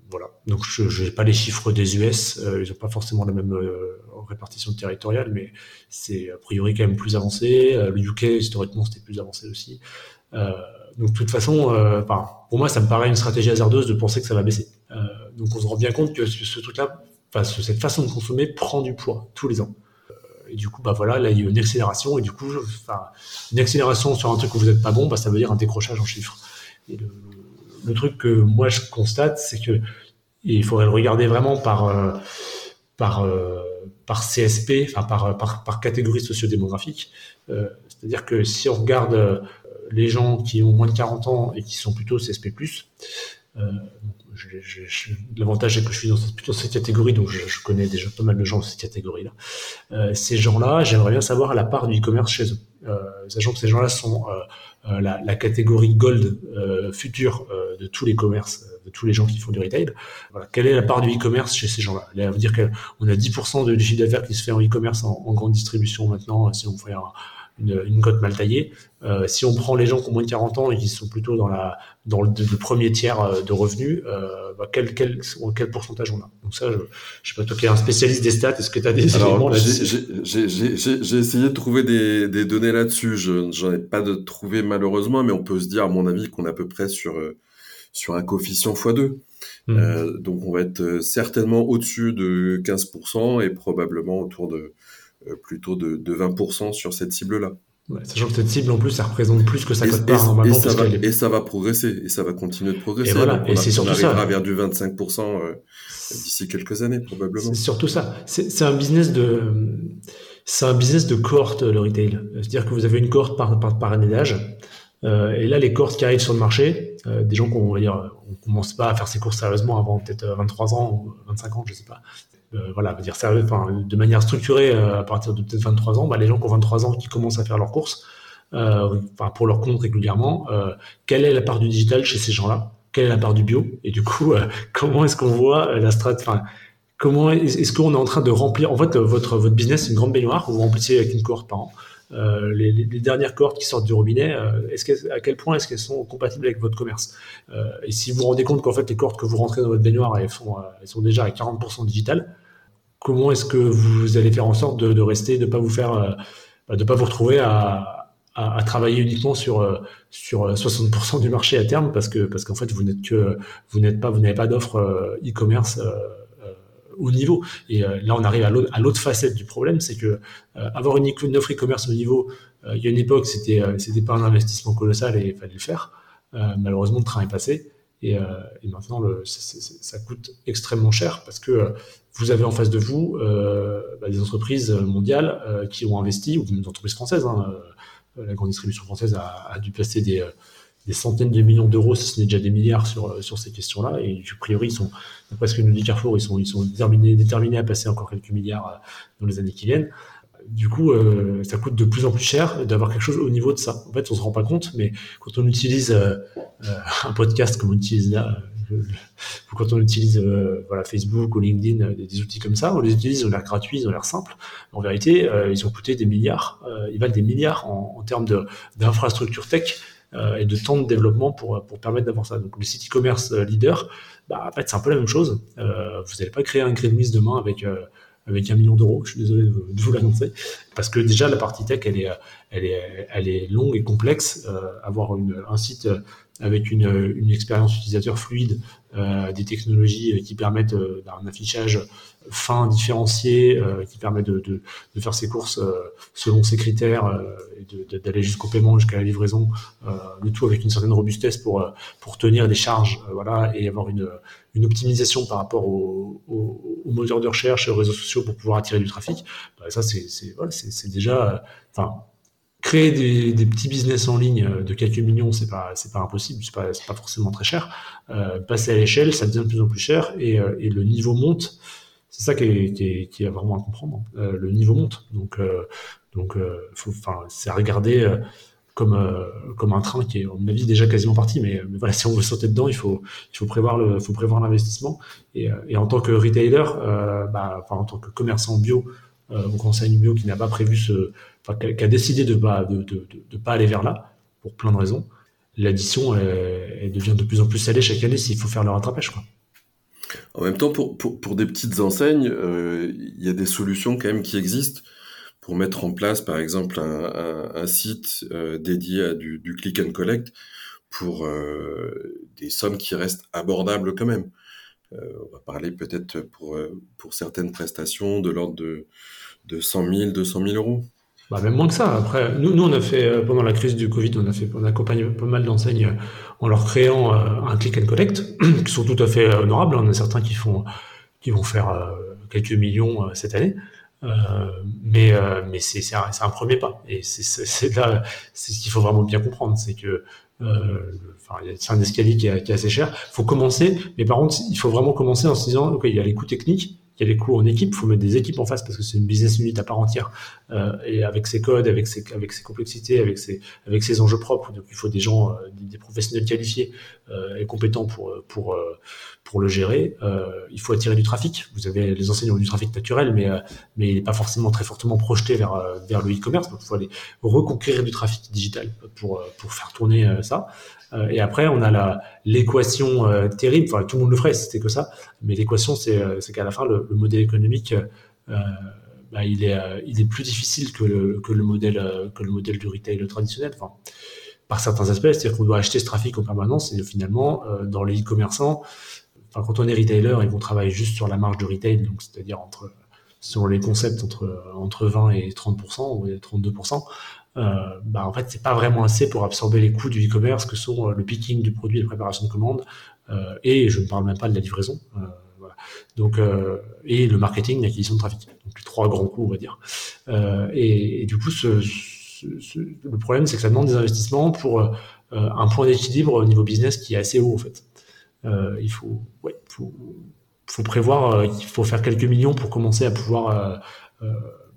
voilà. Donc je n'ai pas les chiffres des US, euh, ils n'ont pas forcément la même euh, répartition territoriale, mais c'est a priori quand même plus avancé. le UK historiquement c'était plus avancé aussi. donc de toute façon, pour moi ça me paraît une stratégie hasardeuse de penser que ça va baisser. donc on se rend bien compte que ce, truc-là, cette façon de consommer prend du poids tous les ans et du coup, bah voilà, là, il y a une accélération, et du coup, enfin, une accélération sur un truc où vous n'êtes pas bon, bah, ça veut dire un décrochage en chiffres. Et le, le truc que moi je constate, c'est que il faudrait le regarder vraiment par euh, par euh, par CSP, enfin par, par, par catégorie sociodémographique. Euh, c'est-à-dire que si on regarde les gens qui ont moins de 40 ans et qui sont plutôt CSP+, l'avantage c'est que je suis dans cette, plutôt cette catégorie, donc je, connais déjà pas mal de gens dans cette catégorie-là. ces gens-là, j'aimerais bien savoir la part du e-commerce chez eux. Sachant que ces gens-là sont euh, la, la, catégorie gold euh, future euh, de tous les commerces, de tous les gens qui font du retail. Voilà. Quelle est la part du e-commerce chez ces gens-là? Ça veut dire qu'on a 10% de, chiffre d'affaires qui se fait en e-commerce en, en, grande distribution maintenant, si on fait une, une cote mal taillée. Euh, si on prend les gens qui ont moins de 40 ans et qui sont plutôt dans, la, dans le, le premier tiers euh, de revenus, euh, bah quel, quel, quel pourcentage on a? Donc ça, je, je sais pas, toi qui es un spécialiste des stats, est-ce que tu as des éléments là-dessus J'ai essayé de trouver des, des données là-dessus. Je J'en ai pas de trouvé malheureusement, mais on peut se dire, à mon avis, qu'on est à peu près sur, sur un coefficient x2. Mmh. Euh, donc on va être certainement au-dessus de 15% et probablement autour de plutôt de, de 20% sur cette cible-là sachant que cette cible en plus, ça représente plus que ça cote part normalement. Et ça, va, et ça va progresser, et ça va continuer de progresser. Et voilà, et c'est surtout ça. vers du 25% euh, d'ici quelques années probablement. C'est surtout ça. C'est un business de, c'est un business de cohorte le retail. C'est-à-dire que vous avez une cohorte par, par, par année d'âge. Euh, et là, les cohortes qui arrivent sur le marché, euh, des gens qu'on va dire, on commence pas à faire ses courses sérieusement avant peut-être 23 ans ou 25 ans, je sais pas. Euh, voilà, dire de manière structurée euh, à partir de peut-être 23 ans, bah, les gens qui ont 23 ans qui commencent à faire leurs courses, euh, pour leur compte régulièrement, quelle est la part du digital chez ces gens-là? Quelle est la part du bio? Et du coup, comment est-ce qu'on voit la strat Comment est-ce qu'on est en train de remplir En fait, votre votre business, une grande baignoire que vous remplissez avec une cohorte par an. Les, dernières cohortes qui sortent du robinet, à quel point est-ce qu'elles sont compatibles avec votre commerce? Et si vous vous rendez compte qu'en fait les cohortes que vous rentrez dans votre baignoire, elles, elles sont déjà à 40% digital, comment est-ce que vous allez faire en sorte de, rester, de pas vous faire, euh, de pas vous retrouver à, travailler uniquement sur euh, sur 60% du marché à terme parce que parce qu'en fait vous n'êtes que vous n'êtes pas vous n'avez pas d'offre euh, e-commerce au niveau. Et là, on arrive à l'autre facette du problème, c'est que avoir une, offre e-commerce au niveau, il y a une époque, c'était c'était pas un investissement colossal et il fallait le faire. malheureusement, le train est passé. Et, maintenant, ça coûte extrêmement cher parce que vous avez en face de vous euh, bah, des entreprises mondiales euh, qui ont investi, ou des entreprises françaises. Hein, euh, la grande distribution française a, a dû placer des, des, centaines de millions d'euros, si ce n'est déjà des milliards, sur, sur ces questions-là. Et a priori, ils sont, d'après ce que nous dit Carrefour, ils sont, ils sont déterminés, déterminés à passer encore quelques milliards dans les années qui viennent. Du coup, euh, ça coûte de plus en plus cher d'avoir quelque chose au niveau de ça. En fait, on se rend pas compte, mais quand on utilise euh, un podcast comme on utilise là, quand on utilise euh, voilà, Facebook ou LinkedIn, euh, des, outils comme ça, on les utilise, ils ont l'air gratuits, ils ont l'air simples. En vérité, euh, ils ont coûté des milliards, ils valent des milliards en, termes d'infrastructures tech et de temps de développement pour, permettre d'avoir ça. Donc le site e-commerce leader, bah, c'est un peu la même chose. vous n'allez pas créer un Greenwiz demain avec avec un million d'euros. Je suis désolé de, vous l'annoncer, parce que déjà la partie tech, elle est, elle est, elle est longue et complexe. avoir une, un site avec une, une expérience utilisateur fluide, euh, des technologies qui permettent euh, d'un affichage fin, différencié, euh, qui permet de, de, de, faire ses courses selon ses critères et d'aller jusqu'au paiement, jusqu'à la livraison, le tout avec une certaine robustesse pour, pour tenir des charges voilà, et avoir une, une optimisation par rapport aux au, au moteurs de recherche et aux réseaux sociaux pour pouvoir attirer du trafic. Bah, ça, c'est voilà, déjà... Enfin, créer des, petits business en ligne euh, de quelques millions, c'est pas c'est pas impossible, c'est pas pas forcément très cher. Euh, passer à l'échelle, ça devient de plus en plus cher et, euh, et le niveau monte. C'est ça qui est, qui, est, qui est, vraiment à comprendre. Euh, le niveau monte, donc euh, donc enfin c'est à regarder comme comme un train qui est à mon avis déjà quasiment parti. Mais, voilà, si on veut sauter dedans, il faut il faut prévoir le faut prévoir l'investissement. Et, et en tant que retailer, bah, enfin en tant que commerçant bio au conseil bio qui n'a pas prévu ce, enfin, qui a décidé de pas de, de, de, pas aller vers là pour plein de raisons. L'addition, elle, devient de plus en plus salée chaque année s'il faut faire le rattrapage. Quoi. En même temps, pour, pour, pour des petites enseignes, euh, il y a des solutions quand même qui existent pour mettre en place, par exemple, un, site euh, dédié à du, du, click and collect pour euh, des sommes qui restent abordables quand même. Euh, on va parler peut-être pour, euh, pour certaines prestations de l'ordre de de 100 000, 200 000 euros bah, même moins que ça. Après, nous, on a fait, euh, pendant la crise du Covid, on a fait, on a accompagné pas mal d'enseignes en leur créant un click and collect, qui sont tout à fait honorables. On a certains qui font, qui vont faire quelques millions cette année. mais mais c'est un, un, premier pas et c'est là c'est ce qu'il faut vraiment bien comprendre c'est que enfin c'est un escalier qui est, qui est assez cher. Faut commencer mais par contre il faut vraiment commencer en se disant ok il y a les coûts techniques y a les coûts en équipe, il faut mettre des équipes en face parce que c'est une business unit à part entière euh, et avec ses codes, avec ses, avec ses complexités, avec ses, avec ses enjeux propres. Donc il faut des gens, euh, des, professionnels qualifiés euh, et compétents pour, pour, pour le gérer. Il faut attirer du trafic. Vous avez les enseignants du trafic naturel, mais, mais il n'est pas forcément très fortement projeté vers, vers le e-commerce. Donc il faut aller reconquérir du trafic digital pour, pour faire tourner ça. Euh, et après, on a l'équation euh, terrible, tout le monde le ferait, c'était que ça, mais l'équation, c'est euh, qu'à la fin, le, le modèle économique, bah, il, est, plus difficile que le, modèle, que le modèle du retail traditionnel. Par certains aspects, c'est-à-dire qu'on doit acheter ce trafic en permanence, et finalement, dans les e-commerçants, quand on est retailer et qu'on travaille juste sur la marge de retail, donc c'est-à-dire entre sur les concepts entre entre 20 et 30% ou 32%, euh, bah en fait c'est pas vraiment assez pour absorber les coûts du e-commerce que sont euh, le picking du produit la préparation de commande euh, et je ne parle même pas de la livraison euh, voilà. donc euh, et le marketing l'acquisition de trafic. Donc trois grands coûts on va dire. Et, et, du coup ce, ce, ce, le problème c'est que ça demande des investissements pour un point d'équilibre au niveau business qui est assez haut en fait. Il faut ouais faut, faut prévoir qu'il faut faire quelques millions pour commencer à pouvoir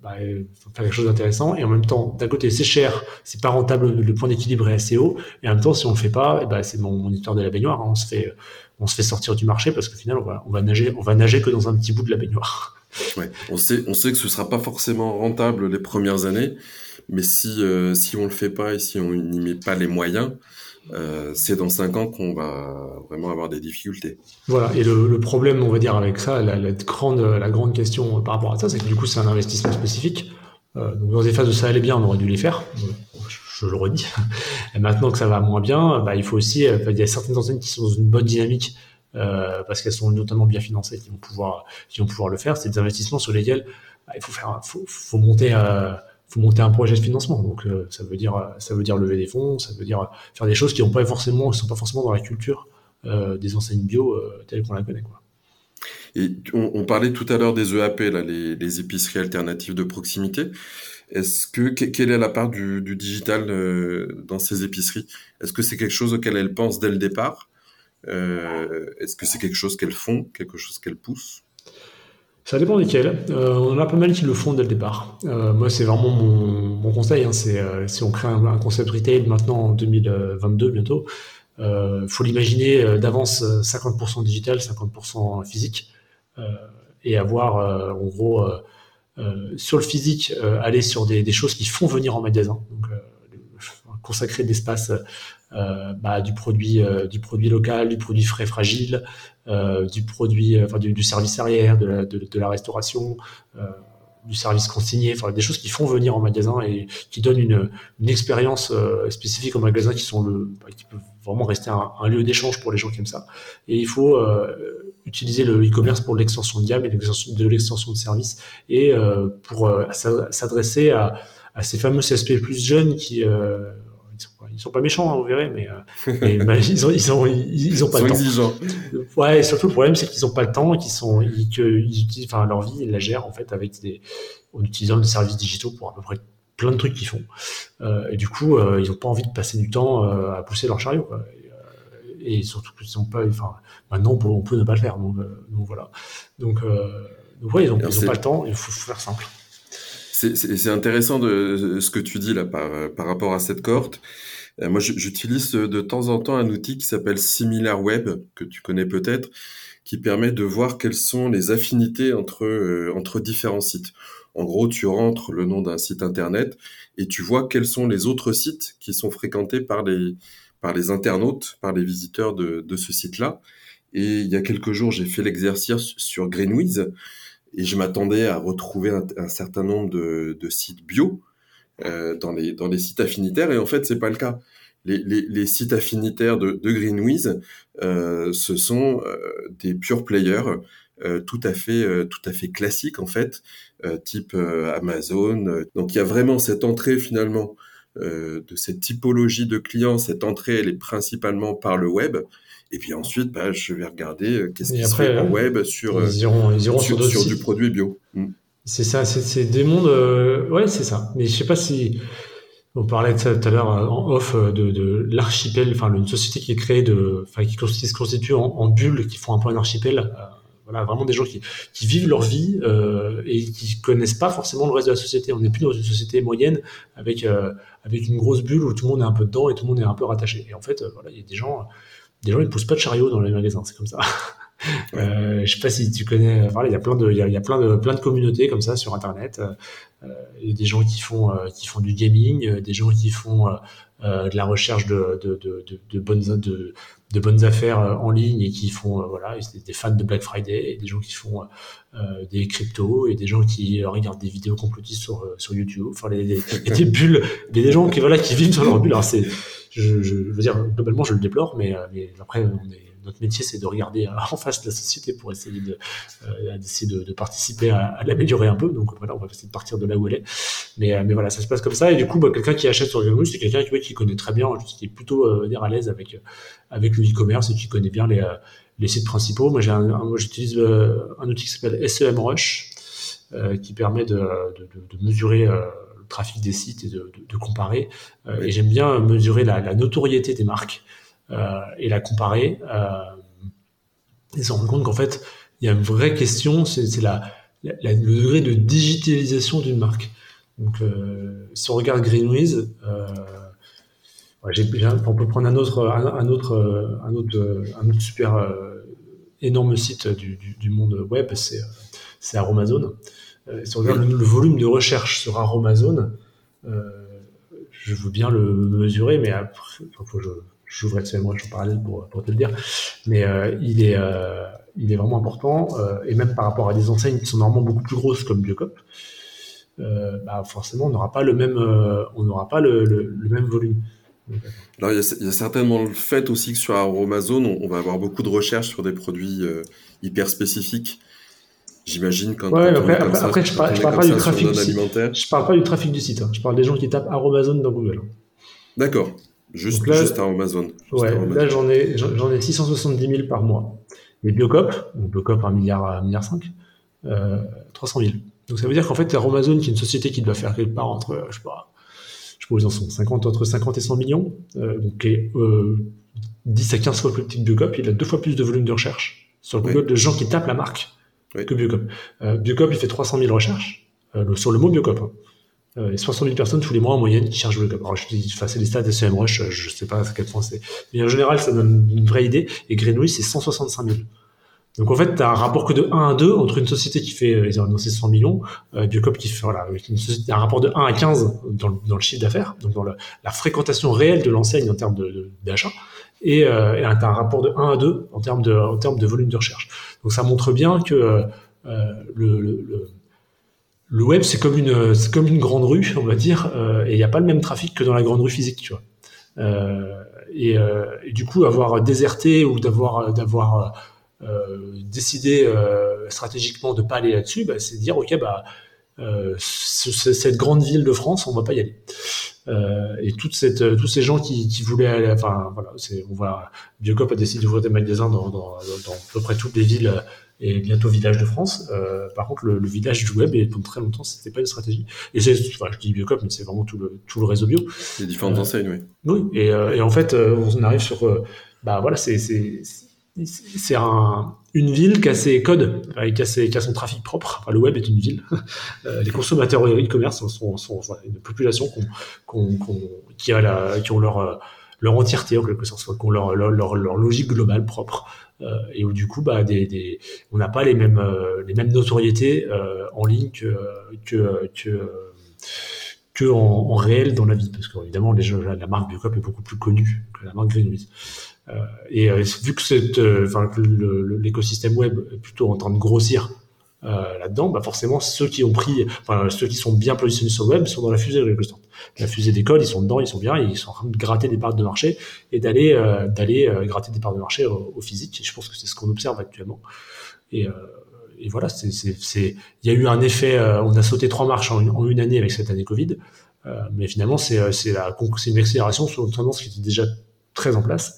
bah, faut faire quelque chose d'intéressant. Et en même temps, d'un côté, c'est cher, c'est pas rentable, le point d'équilibre est assez haut. Et en même temps, si on le fait pas, et eh bah, c'est mon, mon histoire de la baignoire. Hein. on se fait, on se fait sortir du marché parce qu'au final, on va, on va nager, on va nager que dans un petit bout de la baignoire. On sait, on sait que ce sera pas forcément rentable les premières années, mais si, euh, si on le fait pas et si on n'y met pas les moyens, euh, c'est dans cinq ans qu'on va vraiment avoir des difficultés. Voilà, et le, problème, on va dire, avec ça, la, grande, question par rapport à ça, c'est que du coup, c'est un investissement spécifique. Euh, donc, dans des phases où ça allait bien, on aurait dû les faire. Je, le redis. Et maintenant que ça va moins bien, bah, il faut aussi, euh, il y a certaines enseignes qui sont dans une bonne dynamique euh, parce qu'elles sont notamment bien financées, qui vont pouvoir, qui vont pouvoir le faire. C'est des investissements sur lesquels bah, il faut faut, monter. Euh, faut monter un projet de financement. Donc euh, ça veut dire ça veut dire lever des fonds, ça veut dire faire des choses qui n'ont pas forcément sont pas forcément dans la culture euh, des enseignes bio euh, telles qu'on la connaît. Et on, parlait tout à l'heure des EAP les, épiceries alternatives de proximité. Est-ce que quelle est la part du, digital euh, dans ces épiceries? Est-ce que c'est quelque chose auquel elles pensent dès le départ? Est-ce que c'est quelque chose qu'elles font, quelque chose qu'elles poussent? Ça dépend desquels. Euh, on en a pas mal qui le font dès le départ. Euh, moi, c'est vraiment mon, conseil. Hein, c'est euh, si on crée un, concept retail maintenant en 2022 bientôt, euh, faut l'imaginer d'avance 50% digital, 50% physique, et avoir en gros sur le physique aller sur des, des, choses qui font venir en magasin. Donc consacrer de l'espace bah, du produit, du produit local, du produit frais fragile, du produit, enfin du, service arrière, de la, restauration du service consigné, enfin des choses qui font venir en magasin et qui donnent une, expérience spécifique au magasin qui sont le, bah, qui peuvent vraiment rester un, lieu d'échange pour les gens qui aiment ça. Et il faut utiliser le e-commerce pour l'extension de gamme et de l'extension de service et euh, pour euh, s'adresser à, ces fameux CSP plus jeunes qui euh, ils sont, pas méchants, hein, vous verrez, mais, ils ont ils ont ils, ont pas le temps. Ouais, et surtout le problème c'est qu'ils ont pas le temps, qu'ils sont ils, que ils enfin leur vie ils la gèrent en fait avec des en utilisant des services digitaux pour à peu près plein de trucs qu'ils font. Euh, et du coup, ils ont pas envie de passer du temps à pousser leur chariot. Quoi et surtout qu'ils sont pas, enfin, maintenant on peut, ne pas le faire, donc, euh, voilà. Donc, euh, donc ouais, ils n'ont pas le temps, il faut, faire simple. C'est intéressant de ce que tu dis là par, par rapport à cette cohorte. Euh, moi, j'utilise de temps en temps un outil qui s'appelle SimilarWeb, que tu connais peut-être, qui permet de voir quelles sont les affinités entre, entre différents sites. En gros, tu rentres le nom d'un site internet et tu vois quels sont les autres sites qui sont fréquentés par les, par les internautes, par les visiteurs de, ce site-là. Et il y a quelques jours, j'ai fait l'exercice sur Greenwiz et je m'attendais à retrouver un, certain nombre de, sites bio euh, dans, les, dans les sites affinitaires. Et en fait, c'est pas le cas. Les, sites affinitaires de, de Greenwiz, euh, ce sont euh, des pure players tout à fait tout à fait classiques en fait, type Amazon. Donc il y a vraiment cette entrée finalement euh, de cette typologie de clients, cette entrée, elle est principalement par le web. Et puis ensuite, bah, je vais regarder euh, qu'est-ce qui se fait en web sur, ils iront, ils iront sur, sur, du produit bio. Mm. C'est ça, c'est des mondes. Euh, ouais, c'est ça. Mais je sais pas si. On parlait tout à l'heure en off de, de l'archipel, enfin une société qui est créée de, enfin qui se constitue en, en bulles, qui font un peu un archipel voilà, vraiment des gens qui, qui vivent leur vie euh, et qui connaissent pas forcément le reste de la société. On n'est plus dans une société moyenne avec euh, avec une grosse bulle où tout le monde est un peu dedans et tout le monde est un peu rattaché. Et en fait, euh, voilà, il y a des gens, des gens ils poussent pas de chariot dans les magasins, c'est comme ça. euh, je sais pas si tu connais. Voilà, il y a plein de, il y a, il y a plein de plein de communautés comme ça sur Internet. Euh, il y a des gens qui font qui font du gaming, des gens qui font de la recherche de, de, de, de, de bonnes de de bonnes affaires euh, en ligne et qui font euh, voilà des fans de Black Friday et des gens qui font euh, des cryptos et des gens qui regardent des vidéos complotistes sur sur YouTube. Enfin les, des bulles mais des gens qui voilà qui vivent sur leur bulle. Alors c'est je, je, veux dire globalement je le déplore mais, mais après on est notre métier, c'est de regarder en face de la société pour essayer de, euh, participer à, l'améliorer un peu. Donc voilà, on va essayer de partir de là où elle est. Mais, euh, voilà, ça se passe comme ça. Et du coup, bah, quelqu'un qui achète sur Gumroad, c'est quelqu'un qui, connaît très bien, qui est plutôt euh, dire à l'aise avec le e-commerce et qui connaît bien les, sites principaux. Moi, j'ai moi, j'utilise un outil qui s'appelle SEMrush, qui permet de, mesurer le trafic des sites et de, comparer. Et j'aime bien mesurer la, notoriété des marques. Euh, et la comparer euh, et se rendre compte qu'en fait, il y a une vraie question, c'est la, le degré de digitalisation d'une marque. Donc, euh, si on regarde Greenwiz, on peut prendre un autre, un, un autre, super énorme site du, monde web, c'est Aromazone. si on regarde le, volume de recherche sur Aromazone, je veux bien le mesurer, mais après, faut que je, j'ouvre actuellement en parallèle pour, pour te le dire, mais euh, il, est, euh, il est vraiment important, euh, et même par rapport à des enseignes qui sont normalement beaucoup plus grosses comme Biocop, bah forcément on n'aura pas le même, on n'aura pas le, le, même volume. Alors, il, y a, il y, a, certainement le fait aussi que sur Amazon, on, va avoir beaucoup de recherches sur des produits hyper spécifiques. J'imagine quand, ouais, après, après, après, je parle, parle pas du trafic du site. Je parle pas du trafic du site. Hein. Je parle des gens qui tapent Amazon dans Google. D'accord. Juste, juste à Amazon. ouais, là j'en ai, j'en ai 670 000 par mois. Les Biocop, donc Biocop 1 milliard, 1 milliard 5, euh, 300 000. Donc ça veut dire qu'en fait, Amazon, qui est une société qui doit faire quelque part entre, je sais pas, je sais pas où ils en sont, 50, entre 50 et 100 millions, euh, donc euh, 10 à 15 fois plus petit que Biocop, il a deux fois plus de volume de recherche sur Google de gens qui tapent la marque que Biocop. Euh, Biocop, il fait 300 000 recherches euh, sur le mot Biocop. Hein. Euh, 60 000 personnes tous les mois en moyenne qui cherchent le Alors, je dis, c'est les stats de SEMrush, je sais pas à quel point c'est. Mais en général, ça donne une vraie idée. Et Greenwich, c'est 165 000. Donc en fait, tu as un rapport que de 1 à 2 entre une société qui fait, ils ont annoncé 100 millions, euh, Biocop qui fait, voilà, une société, un rapport de 1 à 15 dans le, dans le chiffre d'affaires, donc dans le, la fréquentation réelle de l'enseigne en termes d'achat, et, euh, et tu un rapport de 1 à 2 en termes de, en termes de volume de recherche. Donc ça montre bien que euh, le, le, le, web, c'est comme, une, comme une grande rue, on va dire, euh, et il n'y a pas le même trafic que dans la grande rue physique, tu vois. Euh, et, et, du coup, avoir déserté ou d'avoir euh, euh, stratégiquement de pas aller là-dessus, bah, c'est dire ok bah euh, cette grande ville de France, on va pas y aller. Euh, et tous ces gens qui, voulaient aller, enfin voilà, c'est, on va, Biocop a décidé d'ouvrir des magasins dans, dans, à peu près toutes les villes et bientôt village de France. Euh, par contre, le, le, village du web, et pendant très longtemps, c'était pas une stratégie. Et c'est, enfin, je dis Biocop, mais c'est vraiment tout le, tout le réseau bio. Les différentes euh, enseignes, oui. Oui, et, et en fait, on arrive sur, bah voilà, c'est, c'est, c'est un, une ville qui a ses codes, qui a, ses, qui a son trafic propre. Enfin, le web est une ville. Euh, les consommateurs e-commerce sont, sont, sont, une population qu'on, qu'on, qui, a la, qui ont leur, leur entièreté en quelque sorte, qui ont leur, leur, leur, leur logique globale propre. Euh, et où du coup, bah, des, des, on n'a pas les mêmes, euh, les mêmes notoriétés euh, en ligne que, que, que, que en, en, réel dans la vie, parce qu'évidemment, la marque Biocop est beaucoup plus connue que la marque Greenwiz. Euh, et euh, vu que, euh, que l'écosystème web est plutôt en train de grossir euh, là-dedans, bah forcément ceux qui ont pris, enfin ceux qui sont bien positionnés sur le web sont dans la fusée de La fusée d'école, ils sont dedans, ils sont bien, ils sont en train de gratter des parts de marché et d'aller euh, d'aller gratter des parts de marché au, physique. Et je pense que c'est ce qu'on observe actuellement. Et, et voilà, c'est il y a eu un effet, on a sauté trois marches en une, année avec cette année Covid, mais finalement c'est c'est la c'est une accélération sur une tendance qui était déjà très en place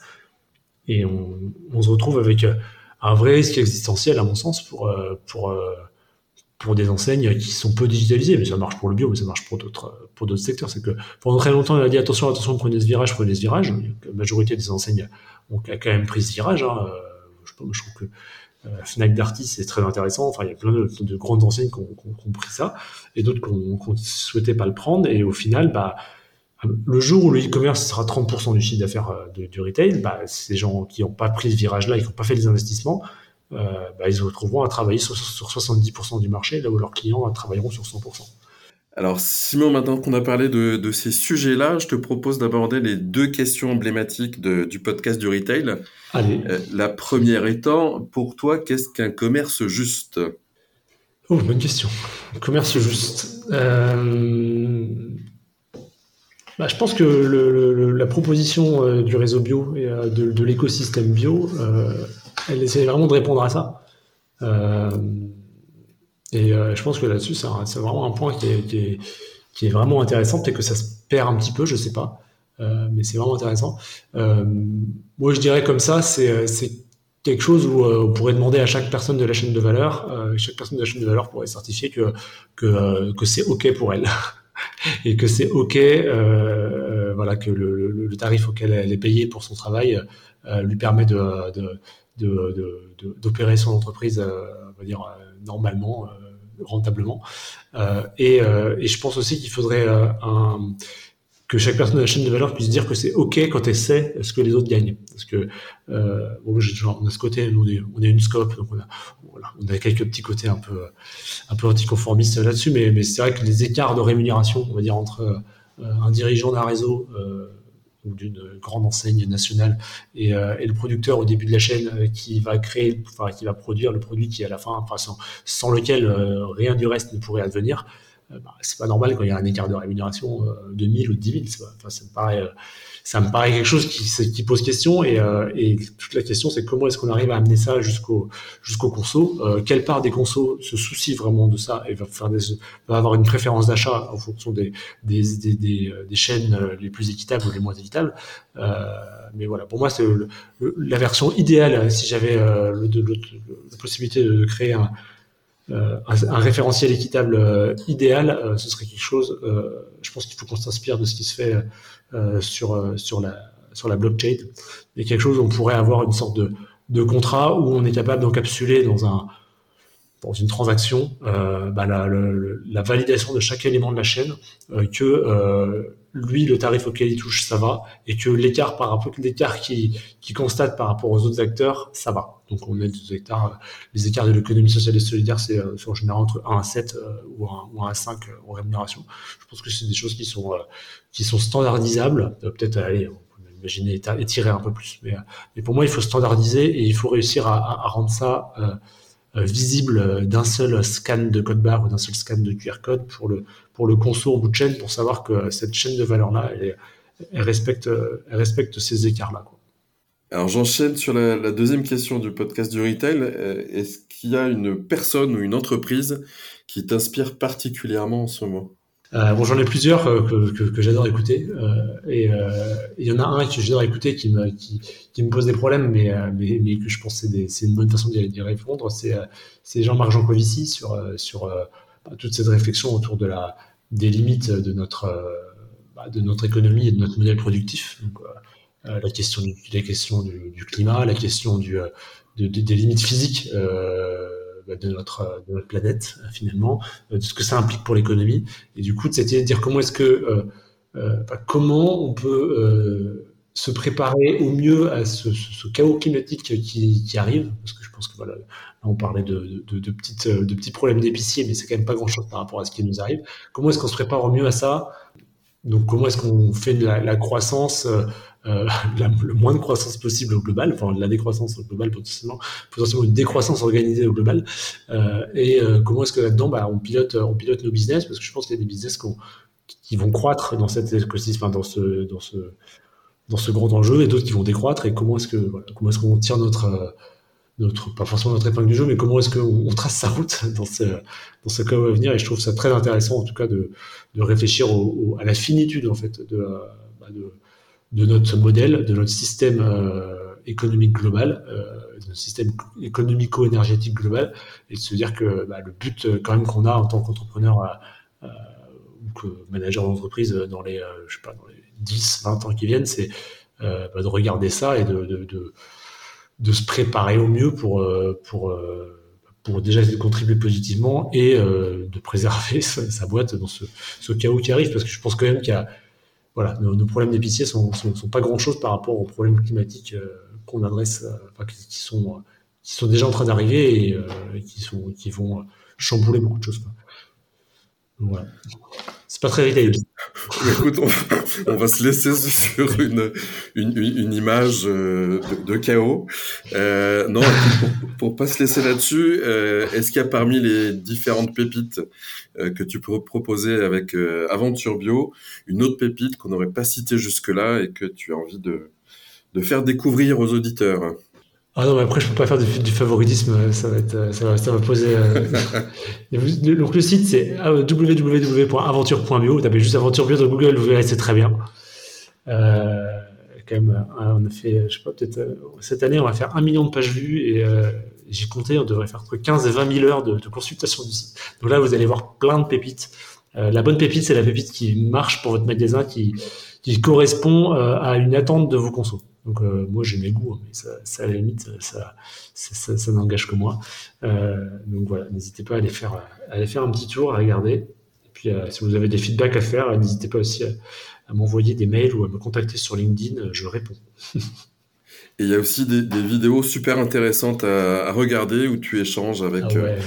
et on, on, se retrouve avec euh, un vrai risque existentiel, à mon sens, pour, euh, pour, euh, pour des enseignes qui sont peu digitalisées. Mais ça marche pour le bio, mais ça marche pour d'autres, pour d'autres secteurs. C'est que pendant très longtemps, on a dit attention, attention, prenez ce virage, prenez ce virage. La majorité des enseignes ont quand même pris ce virage. Hein. Je, trouve que euh, Fnac Darty, c'est très intéressant. Enfin, il y a plein de, de grandes enseignes qui ont, qui ont, pris ça et d'autres qui ne souhaitaient pas le prendre. Et au final, bah, le jour où le e-commerce sera 30% du chiffre d'affaires euh, du retail, bah, ces gens qui n'ont pas pris ce virage-là, qui n'ont pas fait les investissements, euh, bah, ils se retrouveront à travailler sur, sur, 70% du marché, là où leurs clients travailleront sur 100%. Alors Simon, maintenant qu'on a parlé de, de ces sujets-là, je te propose d'aborder les deux questions emblématiques de, du podcast du retail. Allez. Euh, la première étant, pour toi, qu'est-ce qu'un commerce juste? Oh, bonne question. Commerce juste. Euh bah, je pense que la proposition euh, du réseau bio et euh, de, l'écosystème bio, euh, elle essaie vraiment de répondre à ça. Et je pense que là-dessus, c'est vraiment un point qui est, vraiment intéressant. Peut-être que ça se perd un petit peu, je sais pas. mais c'est vraiment intéressant. moi, je dirais comme ça, c'est quelque chose où on pourrait demander à chaque personne de la chaîne de valeur, chaque personne de la chaîne de valeur pourrait certifier que c'est OK pour elle. et que c'est OK, euh, euh, voilà, que le, le, tarif auquel elle est payée pour son travail euh, lui permet de, de, de, d'opérer son entreprise, on va dire, normalement, rentablement. Et, et, je pense aussi qu'il faudrait un que chaque personne de la chaîne de valeur puisse dire que c'est OK quand elle sait ce que les autres gagnent. Parce que, euh, bon, genre, on a ce côté, on est, on est une scope, donc on a, voilà, on a quelques petits côtés un peu, un peu anticonformistes là-dessus, mais, mais c'est vrai que les écarts de rémunération, on va dire, entre euh, un dirigeant d'un réseau euh, ou d'une grande enseigne nationale et, euh, et, le producteur au début de la chaîne euh, qui va créer, enfin, qui va produire le produit qui, à la fin, enfin, sans, sans lequel euh, rien du reste ne pourrait advenir, bah, c'est pas normal quand il y a un écart de rémunération euh, de 1000 ou de 10 000. Enfin, ça me paraît, euh, ça me paraît quelque chose qui, qui pose question et, et, toute la question c'est comment est-ce qu'on arrive à amener ça jusqu'au jusqu'au conso euh, Quelle part des consos se soucie vraiment de ça et va, faire des, va avoir une préférence d'achat en fonction des, des, des, des, chaînes les plus équitables ou les moins équitables euh, Mais voilà, pour moi c'est la version idéale si j'avais la possibilité de créer un, euh, un, un, référentiel équitable euh, idéal, euh, ce serait quelque chose. je pense qu'il faut qu'on s'inspire de ce qui se fait sur sur la sur la blockchain et quelque chose où on pourrait avoir une sorte de de contrat où on est capable d'encapsuler dans un dans une transaction euh, bah la, validation de chaque élément de la chaîne euh, que euh, lui, le tarif auquel il touche, ça va, et que l'écart par rapport l'écart qui, qui constate par rapport aux autres acteurs, ça va. Donc on a des écarts, les écarts de l'économie sociale et solidaire, c'est en général entre 1 à 7 ou 1, ou 1 à 5 en rémunération. Je pense que c'est des choses qui sont qui sont standardisables. Peut-être aller imaginer étirer un peu plus. Mais, mais, pour moi, il faut standardiser et il faut réussir à, à rendre ça euh, euh visible d'un seul scan de code barre ou d'un seul scan de QR code pour le, pour le conso au bout de chaîne pour savoir que cette chaîne de valeur-là, elle, elle, respecte, elle respecte ces écarts-là. Alors j'enchaîne sur la, la, deuxième question du podcast du retail. Euh, est-ce qu'il y a une personne ou une entreprise qui t'inspire particulièrement en ce moment? Euh, bon, j'en ai plusieurs euh, que, que, que j'adore écouter, euh, et il y en a un que j'adore écouter qui me qui, qui, me pose des problèmes, mais mais, mais que je pense c'est c'est une bonne façon d'y répondre. C'est Jean-Marc Jancovici sur sur bah, toute cette réflexion autour de la des limites de notre bah, de notre économie et de notre modèle productif. Donc, la question du la question du, climat, la question du de, des limites physiques. De notre, de notre planète finalement, euh, de ce que ça implique pour l'économie. Et du coup, c'était de dire comment est-ce que euh, euh, comment on peut se préparer au mieux à ce, chaos climatique qui, arrive, parce que je pense que voilà, là on parlait de, de, de petites, de petits problèmes d'épicier, mais c'est quand même pas grand-chose par rapport à ce qui nous arrive. Comment est-ce qu'on se prépare au mieux à ça? Donc comment est-ce qu'on fait de la croissance euh, le moins de croissance possible au global, enfin de la décroissance au global potentiellement, potentiellement une décroissance organisée au global. Euh, et euh, comment est-ce que là-dedans, bah, on pilote, nos business? Parce que je pense qu'il y a des business qui vont croître dans cet écosystème, dans ce, dans ce, dans ce grand enjeu et d'autres qui vont décroître. Et comment est-ce que, est-ce qu'on tire notre notre, pas forcément notre épingle du jeu, mais comment est-ce qu'on on trace sa route dans ce, dans ce cas à venir. Et je trouve ça très intéressant, en tout cas, de, de réfléchir à la finitude, en fait, de, bah, de, de notre modèle, de notre système euh, économique global, euh, de notre système économico-énergétique global, et de se dire que bah, le but euh, quand même qu'on a en tant qu'entrepreneur euh, ou que manager d'entreprise dans les, je sais pas, dans les 10, 20 ans qui viennent, c'est bah, de regarder ça et de, de, de, de, se préparer au mieux pour, pour, pour déjà contribuer positivement et de préserver sa, sa, boîte dans ce, ce chaos qui arrive, parce que je pense quand même qu'il y a voilà, nos, problèmes d'épicier sont, sont, pas grand chose par rapport aux problèmes climatiques euh, qu'on adresse, euh, enfin, qui, sont, qui sont déjà en train d'arriver et, euh, qui, sont, qui vont chambouler beaucoup de choses. Voilà. C'est pas très retail. Écoute, on, on, va se laisser sur une, image de, de, chaos. Euh, non, pour, pour, pas se laisser là-dessus, euh, est-ce qu'il y a parmi les différentes pépites euh, que tu peux proposer avec euh, Aventure Bio, une autre pépite qu'on n'aurait pas citée jusque-là et que tu as envie de faire découvrir aux auditeurs? Ah non, mais après, je peux pas faire du, du favoritisme, ça va, être, ça va, ça va poser. Euh... Donc, le site, c'est www.aventure.bio. Vous tapez juste Aventure Bio dans Google, vous verrez, c'est très bien. Euh, quand même, on a fait, je sais pas, peut-être, euh, cette année, on va faire un million de pages vues et euh, j'ai compté, on devrait faire entre 15 et 20 000 heures de, de, consultation du site. Donc là, vous allez voir plein de pépites. Euh, la bonne pépite, c'est la pépite qui marche pour votre magasin, qui, qui correspond euh, à une attente de vos consos. Donc euh, moi j'ai mes goûts, hein, mais ça, ça, à la limite ça, ça, ça n'engage que moi. Euh, donc voilà, n'hésitez pas à aller faire à aller faire un petit tour, à regarder. Et puis euh, si vous avez des feedbacks à faire, n'hésitez pas aussi à, à m'envoyer des mails ou à me contacter sur LinkedIn, je réponds. Et il y a aussi des, des, vidéos super intéressantes à, à, regarder où tu échanges avec. Ah ouais.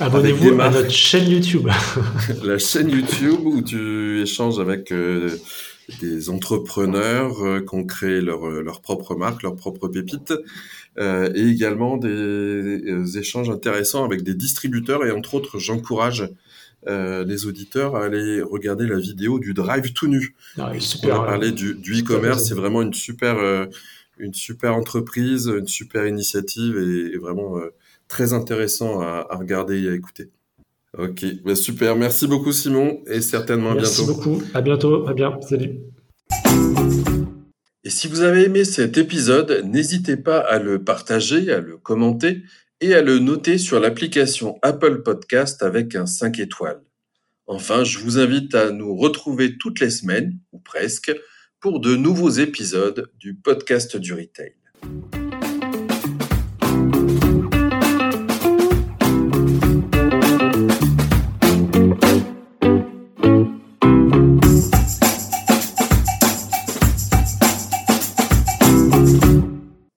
euh, Abonnez-vous à notre chaîne YouTube. La chaîne YouTube où tu échanges avec euh, des entrepreneurs euh, qui ont créé leur, euh, leur propre marque, leur propre pépite, euh, et également des, échanges intéressants avec des distributeurs. Et entre autres, j'encourage euh, les auditeurs à aller regarder la vidéo du Drive tout nu. Ah, super, On a parlé du, du e-commerce, c'est vraiment une super, euh, une super entreprise, une super initiative et, et vraiment euh, très intéressant à, à regarder et à écouter. Ok, bah super. Merci beaucoup Simon et certainement à Merci bientôt. Merci beaucoup. À bientôt. À bien. Salut. Et si vous avez aimé cet épisode, n'hésitez pas à le partager, à le commenter et à le noter sur l'application Apple Podcast avec un 5 étoiles. Enfin, je vous invite à nous retrouver toutes les semaines, ou presque, pour de nouveaux épisodes du podcast du retail.